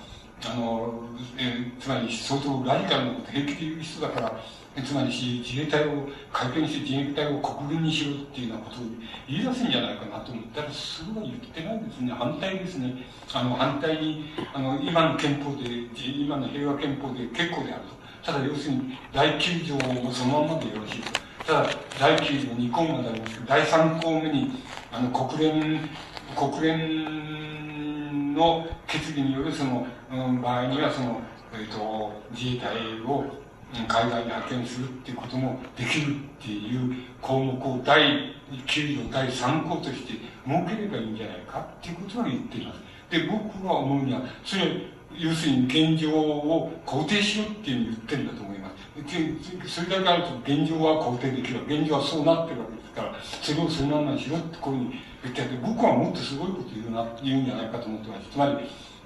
あの、えー、つまり相当ラジカルなこと平気で言う人だから、つまり自衛隊を改憲して自衛隊を国軍にしろっていうようなことを言い出すんじゃないかなと思ったらそれは言ってないですね反対ですね。あの反対にあの今の憲法で今の平和憲法で結構であると。ただ要するに第9条もそのままでよろしい。とただ第9条2項目でありますけど第3項目にあの国連国連の決議によるその、うん、場合にはその、えーと、自衛隊を海外に派遣するっていうこともできるっていう項目を第9条第3項として設ければいいんじゃないかっていうことは言っています。で、僕は思うには、それ、要するに現状を肯定しろっていうふうに言ってるんだと思います。それだけあると現状は肯定できる。現状はそうなってるわけですから、それをそのまましろってこういうふうに言ってやって、僕はもっとすごいこと言うな、言うんじゃないかと思ってます。つまり、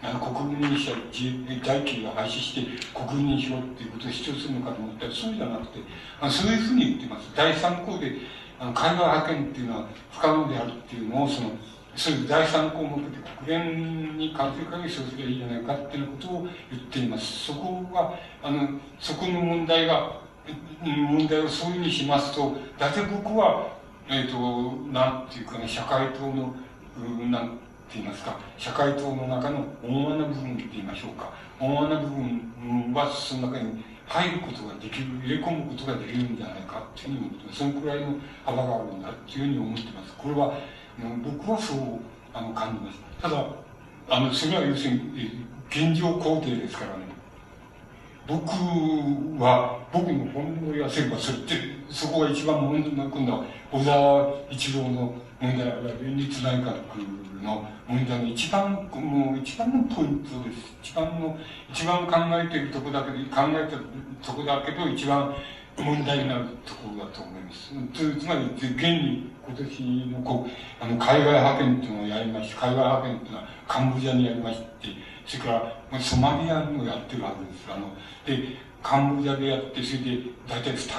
あの国軍にしたり、大企業を廃止して国軍にしろっていうことを主張するのかと思ったら、そうじゃなくて、あそういうふうに言ってます。第三項で、あの海外派遣っていうのは不可能であるっていうのを、その、そういう第三項目で国連に関する限りそうすればいいじゃないかっていうことを言っています。そこは、あの、そこの問題が、問題をそういうふうにしますと、大体僕は、えっ、ー、と、なんていうかね、社会党のう、なん言いますか、社会党の中の大穴部分って言いましょうか。大穴部分はその中に入ることができる、入れ込むことができるんじゃないかっていうふうに思ってます。そのくらいの幅があるんだっていうふうに思ってます。これは、僕はそうあの感じます。ただ、あの、それは要するに、現状肯定ですからね。僕は、僕の本音を言わせれば、それって、そこが一番問題な、今度は、小沢一郎の問題、連立内閣の問題の一番、もう一番のポイントです。一番の、一番考えているとこだけで、考えたとこだけど、一番問題になるところだと思います。つまり、現に今年のこう、あの、海外派遣っていうのをやりまして、海外派遣っていうのはカンボジアにやりまして、それからソマリアにもやってるはずです。あの、で、カンボジアでやって、それで大体2人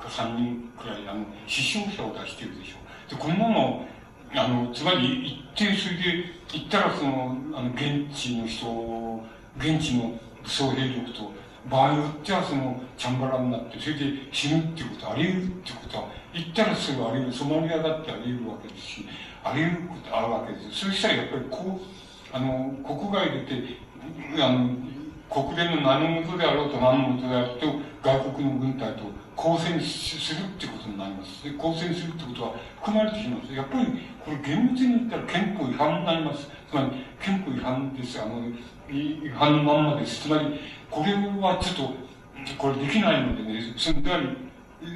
か3人くらい、あの、死傷者を出してるでしょう。で、こんなの、あの、つまり行って、それで、行ったらその、あの、現地の人、現地の武装兵力と、場合によってはその、チャンバラになって、それで死ぬっていうことあり得るってことは、行ったらそれはあり得る。ソマリアだってあり得るわけですし、あり得ることあるわけです。そうしたらやっぱりこう、あの、国外出て、あの、国連の何事であろうと何事であろうと、外国の軍隊と交戦するってことになります。で、交戦するってことは含まれてしまいます。やっぱり、これ厳密に言ったら憲法違反になります。つまり、憲法違反です。あの、違反のまんまです。つまり、これはちょっと、これできないのでね、その、やはり、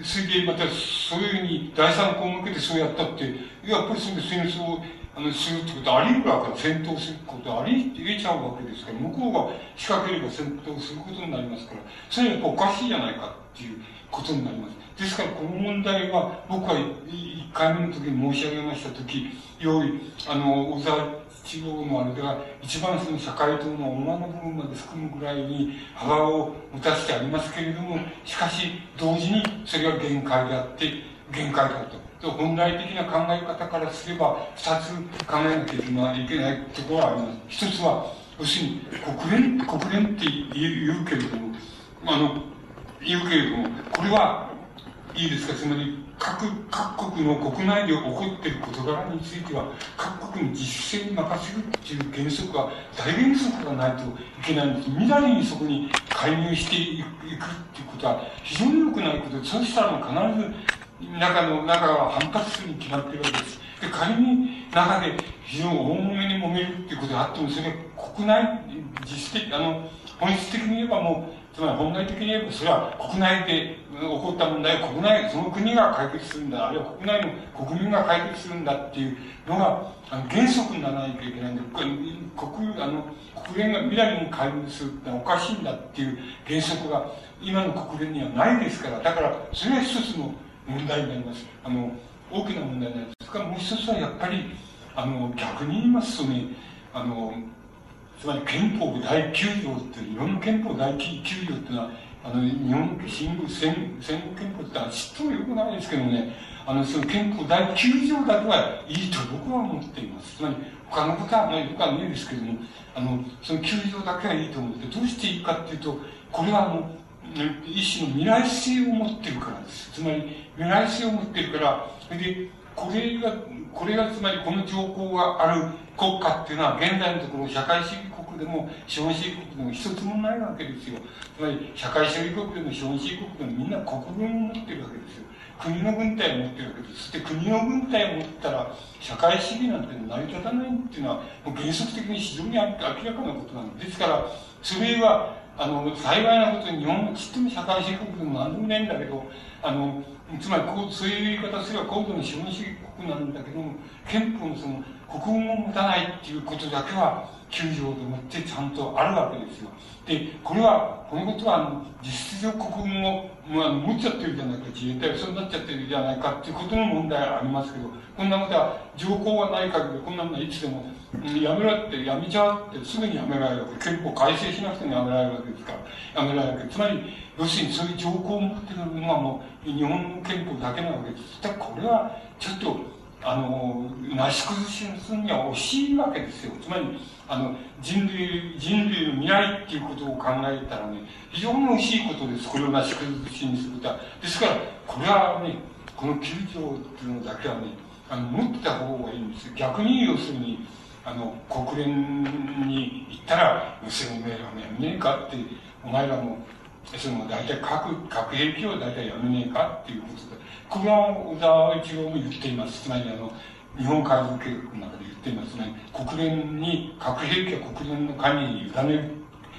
それでまたそういうふうに第三項目でそうやったって、やっぱりそれで戦争をあのするってことあり得るわけ。戦闘することはあり得ちゃうわけですから、向こうが仕掛ければ戦闘することになりますから、それはやっぱおかしいじゃないかっていうことになります。ですから、この問題は、僕は1回目の時に申し上げました時、用意、あの、小沢一郎のあれでは、一番その社会党の女の部分まで含むぐらいに幅を持たせてありますけれども、しかし、同時にそれは限界であって、限界だと。本来的な考え方からすれば、二つ考えなきゃいけないところはあります。一つは、要するに、国連、国連って言うけれども、あの、言うけれども、これは、いいですか、つまり、各、各国の国内で起こっている事柄については、各国に自主性に任せるっていう原則は、大原則がないといけないんです。未来にそこに介入していくっていうことは、非常に良くないことで、そうしたら必ず、中の、中は反発するに決まってるわけです。で、仮に中で非常に大揉めに揉めるっていうことがあっても、それは国内、実質的、あの、本質的に言えばもう、つまり本来的に言えば、それは国内で起こった問題を国内、その国が解決するんだ、あるいは国内の国民が解決するんだっていうのが、あの原則にならないといけないんで、国、あの、国連が未来に介入するってのはおかしいんだっていう原則が今の国連にはないですから、だから、それは一つの問題になります。あの、大きな問題になります。それからもう一つはやっぱり、あの、逆に言いますとね、あの、つまり憲法第9条っていう日本の憲法第9条っていうのはあの日本新聞戦戦後憲法って知ってもよくないですけどねあのその憲法第9条だけはいいと僕は思っていますつまり他のことはない僕はないですけどもあのその9条だけはいいと思ってどうしていいかっていうとこれはあの一種の未来性を持ってるからですつまり未来性を持ってるからそれでこれがこれがつまりこの条項がある国家っていうのは現代のところ社会主義国でも資本主義国でも一つもないわけですよ。つまり社会主義国でも資本主義国でもみんな国軍を持ってるわけですよ。国の軍隊を持ってるわけです。そして国の軍隊を持ったら社会主義なんて成り立たないっていうのはもう原則的に非常に明らかなことなんです。ですから、それはあの、幸いなことに日本のちっとも社会主義国でも何でもないんだけど、あの、つまりこう、そういう言い方すれば高度の資本主義国なんだけども、憲法のその、国語も持たないっていうことだけは、9条でもってちゃんとあるわけですよ。で、これは、このことは、実質上国運を、まあ、持っちゃってるじゃないか、自衛隊がそうなっちゃってるじゃないかっていうことの問題はありますけど、こんなことは、条項がない限り、こんなものはいつでも、やめろって、やめちゃうって、すぐにやめられるわけ。憲法改正しなくてもやめられるわけですから、やめられるわけ。つまり、要するにそういう条項を持ってるのはもう、日本の憲法だけなわけです。だこれは、ちょっと、あの、なし崩しにするには惜しいわけですよ。つまり、あの、人類、人類の未来っていうことを考えたらね、非常に惜しいことです。これをなし崩しにするとは。ですから、これはね、この9条っていうのだけはね、あの、持ってた方がいいんです。逆に、要するに、あの、国連に行ったら、要するに、お前らもやめねえかって、お前らも、その、大体核、核兵器を大体やめねえかっていうことで、これは小沢一郎も言っています。つまり、あの、日本海賊計画の中で言っていますね。国連に、核兵器は国連の管理に委ねる。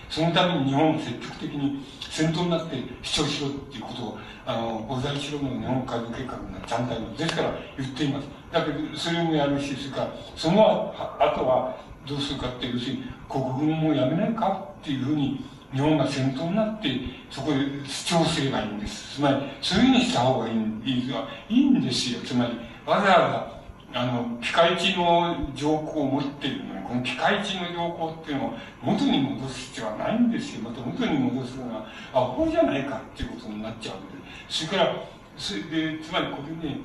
そのために日本を積極的に先頭になって主張しろっていうことを、あの、小沢一郎の日本海賊計画のちゃんとですから言っています。だけど、それもやるし、それから、その後はどうするかって、要するに、国軍もやめないかっていうふうに、日本が先頭になって、そこで主張すればいいんです。つまり、そういうふうにした方がいいいいいいんですよ。つまり、わざわざ、あの、ピカイチの条項を持っているのに、このピカイチの条項っていうのを元に戻す必要はないんですよ。また元に戻すのは、あ、こうじゃないかっていうことになっちゃうわけで。それから、それで、つまりこれね、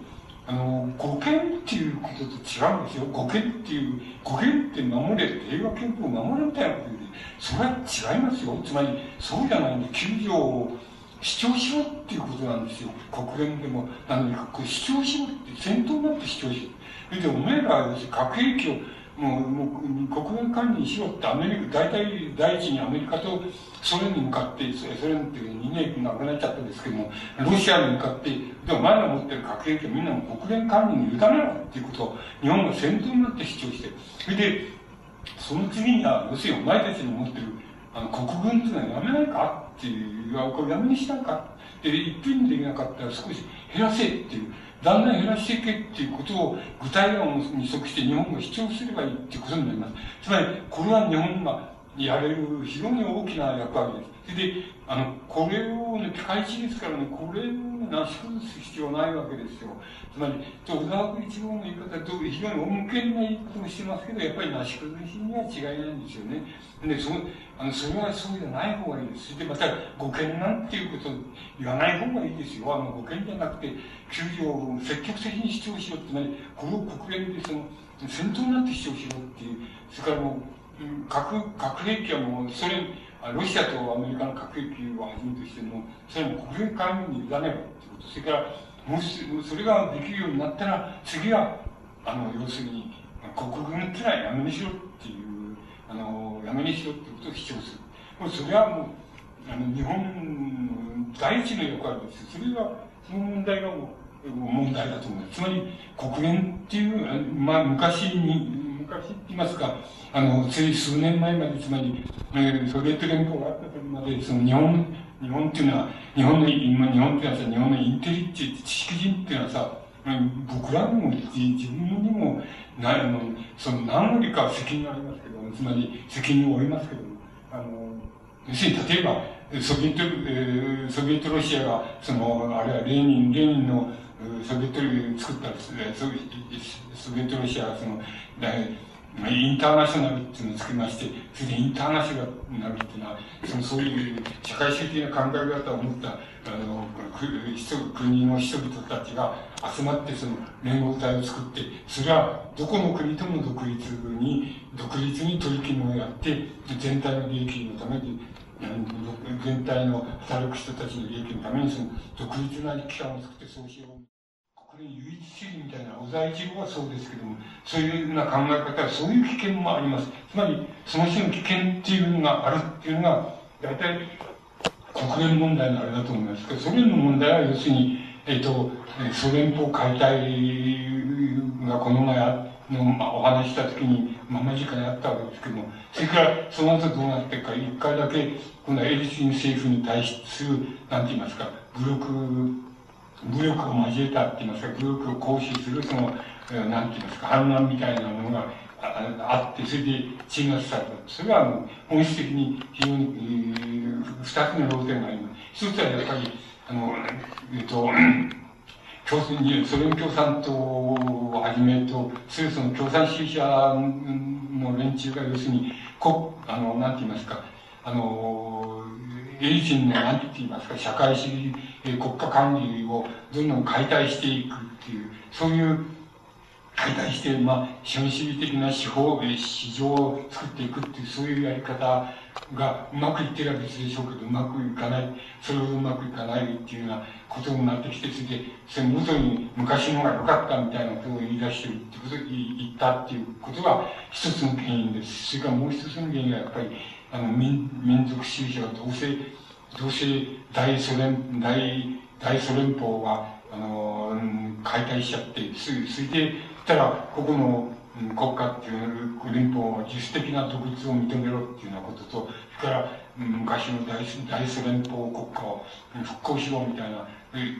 あの、語権っていうことと違うんですよ。語権っていう、語権って守れ、平和憲法を守れみたいなことで、それは違いますよ。つまり、そうじゃないんで、9条を主張しろっていうことなんですよ。国連でも、なのに、これ主張しろって、先頭になって主張しろ。それで、お前らは、核兵器を、もう、もう、国連管理にしろってアメリカ、大体、第一にアメリカとソ連に向かって、ソ連っていう2年亡くなっちゃったんですけども、ロシアに向かって、で、お前ら持ってる核兵器はみんなも国連管理に委ねろっていうことを、日本が先頭になって主張して、それで、その次には、要するにお前たちの持ってる、あの、国軍っていうのはやめないかっていう、これやめにしたかで、一品できなかったら少し減らせっていう、だんだん減らしていけっていうことを具体案に即して日本が主張すればいいっていうことになります。つまり、これは日本がやれる非常に大きな役割です。それで、あの、これをね、ピカイチですからね、これをなし崩す必要ないわけですよ。つまり、小沢一郎の言い方と非常に恩恵な言い方をしてますけど、やっぱりなし崩しには違いないんですよね。で、そあの、それはそうじゃない方がいいです。で、また、語権なんていうことを言わない方がいいですよ。あの、語権じゃなくて、救助を積極的に主張しろって、つまり、これを国連でその、先頭になって主張しろっていう、それからもう、核、核兵器はもう、ソ連、ロシアとアメリカの核兵器をはじめとしても、それも国連管理に委ねろってこと。それから、もし、それができるようになったら、次は、あの、要するに、国軍っていうのはやめにしろっていう、あの、やめにしろってことを主張する。もうそれはもう、あの、日本第一の役割です。それは、その問題がもう、問題だと思います。つまり、国連っていう、まあ、昔に、昔って言いますか、あの、つい数年前まで、つまり、えー、ソビエト連邦があった時まで、その日本、日本っていうのは、日本の、今、日本っていうのはさ、日本のインテリって知識人っていうのはさ、僕らにも自分にも、なあの、その何割か責任がありますけど、つまり責任を負いますけど、あの、要するに例えば、ソビエト、えー、ソビエトロシアが、その、あれはレーニン、レーニンの、ソビエト作ったソソビエトロシアがその、インターナショナルっていうのを作りまして、それでインターナショナルっていうのは、そのそういう社会主義的な考え方を持った、あの、国の人々たちが集まってその連合体を作って、それはどこの国とも独立に、独立に取り決めをやって、全体の利益のために、全体の働く人たちの利益のためにその独立な機関を作ってそうしよう。これ唯一主義みたいな、小沢一郎はそうですけども、そういうような考え方は、そういう危険もあります。つまり、その種の危険っていうのがあるっていうのが、大体、国連問題のあれだと思いますけど、ソ連の問題は要するに、えっ、ー、と、ソ連邦解体がこの前あの、まあ、お話した時に、まあ、間近にあったわけですけども、それからその後どうなっていくか、一回だけ、このエリツィン政府に対する、なんて言いますか、武力、武力を交えたって言いますか、武力を行使する、その、なんて言いますか、反乱みたいなものがあって、それで鎮圧された。それは、あの、本質的に非常に、えー、二つの要点があります。一つはやっぱり、あの、えっと、共にソ連共産党をはじめとするその共産主義者の連中が要するに、こあの、なんて言いますか、あの、エリツィンの、なんて言いますか、社会主義え国家管理をどんどん解体していくっていう、そういう解体して、まあ、資本主義的な手法、え市場を作っていくっていう、そういうやり方がうまくいってれば別でしょうけど、うまくいかない、それをうまくいかないっていうようなことになってきて、それで、それ元に昔のが良かったみたいなことを言い出してるってこと、言ったっていうことが一つの原因です。それからもう一つの原因はやっぱり、あの、民民族主義者がどうせ、どうせ大ソ連、大、大ソ連邦が、あの、解体しちゃって、すぐ、それで、たら、ここの国家っていう連邦は自主的な独立を認めろっていうようなことと、それから、昔の大大ソ連邦国家を復興しろみたいな、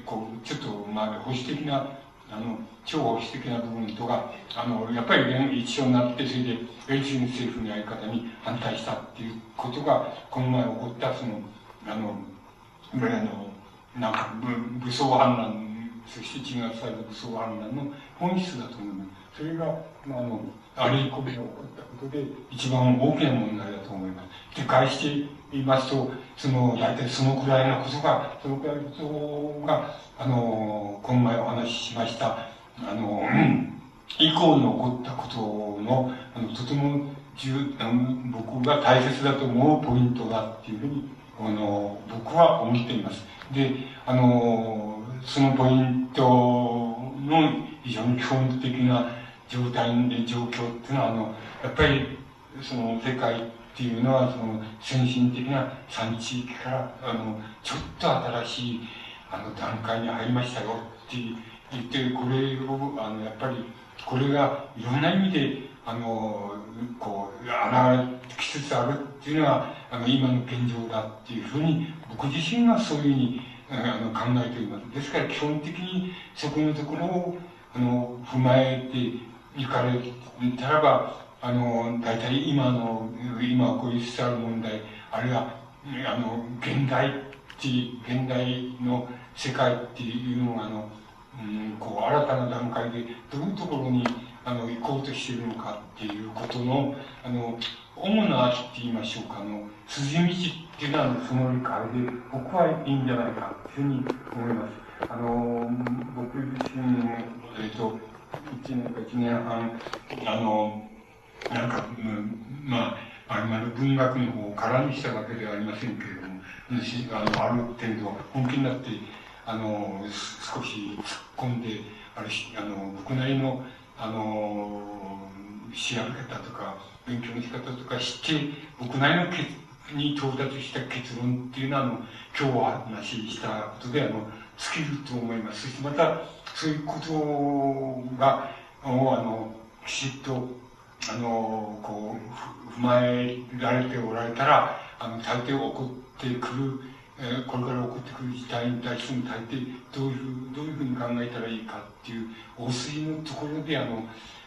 こう、ちょっと、まあ、保守的な、あの、超保守的な部分とか、あの、やっぱり一緒になって、それで、米中政府のやり方に反対したっていうことが、この前起こった、その、あの、あの、なんか、武装反乱、そして鎮圧された武装反乱の本質だと思います。それが、まあ、あの、あれ以降に起こったことで、一番大きな問題だと思います。で、返して言いますと、その、大体そのくらいのことが、そのくらいのことが、あの、この前お話ししました、あの、以降に起こったことの、あの、とても重、あの僕が大切だと思うポイントだっていうふうに、あの、僕は思っています。で、あの、そのポイントの非常に基本的な状態、状況っていうのは、あの、やっぱり、その世界っていうのは、その先進的な産地域から、あの、ちょっと新しい、あの、段階に入りましたよって言って、これを、あの、やっぱり、これがいろんな意味で、あの、こう、現れてきつつあるっていうのは、あの、今の現状だっていうふうに、僕自身がそういうふうに、あの、考えております。ですから、基本的にそこのところを、あの、踏まえていかれたらば、あの、大体今の、今起こりつつある問題、あるいは、あの、現代って現代の世界っていうのが、あの、うん、こう、新たな段階で、どういうところに、あの、行こうとしているのかっていうことの、あの、主なって言いましょうか、あの、筋道っていうのは、その理解で、僕はいいんじゃないかというふうに思います。あの、僕自身も、えっ、と、1年か1年半、あの、なんか、まあ、あれまで文学の方を空にしたわけではありませんけれども、あの、ある程度、本気になって、あの、少し突っ込んで、ある、あの、僕なりの、あの、調べ方とか、勉強の仕方とかして、僕なりの結に到達した結論っていうのは、あの、今日は話したことで、あの、尽きると思います。そしてまた、そういうことが、あの、きちっと、あの、こう、踏まえられておられたら、あの、大抵起こってくる、えー、これから起こってくる事態に対しても大抵どういうふう、どういうふうに考えたらいいかっていう、大筋のところで、あの、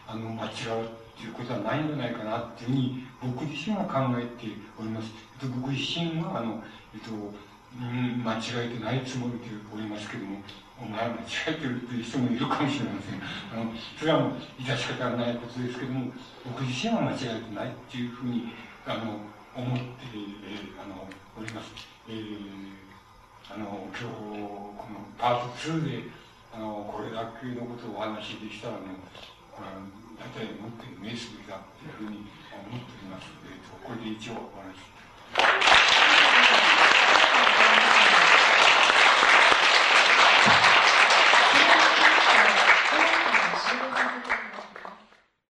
あの、間違ういうことはないんじゃないかなっていうふうに、僕自身は考えております。僕自身は、あの、えっと、うん、間違えてないつもりでおりますけども、お前間違えてるっていう人もいるかもしれません。あの、それはもう、致し方がないことですけども、僕自身は間違えてないっていうふうに、あの、思って、えー、あの、おります。えー、あの、今日、このパート2で、あの、これだけのことをお話しできたらね、これは、だけ持ってる名というふうに思っておりますここで一応お話し。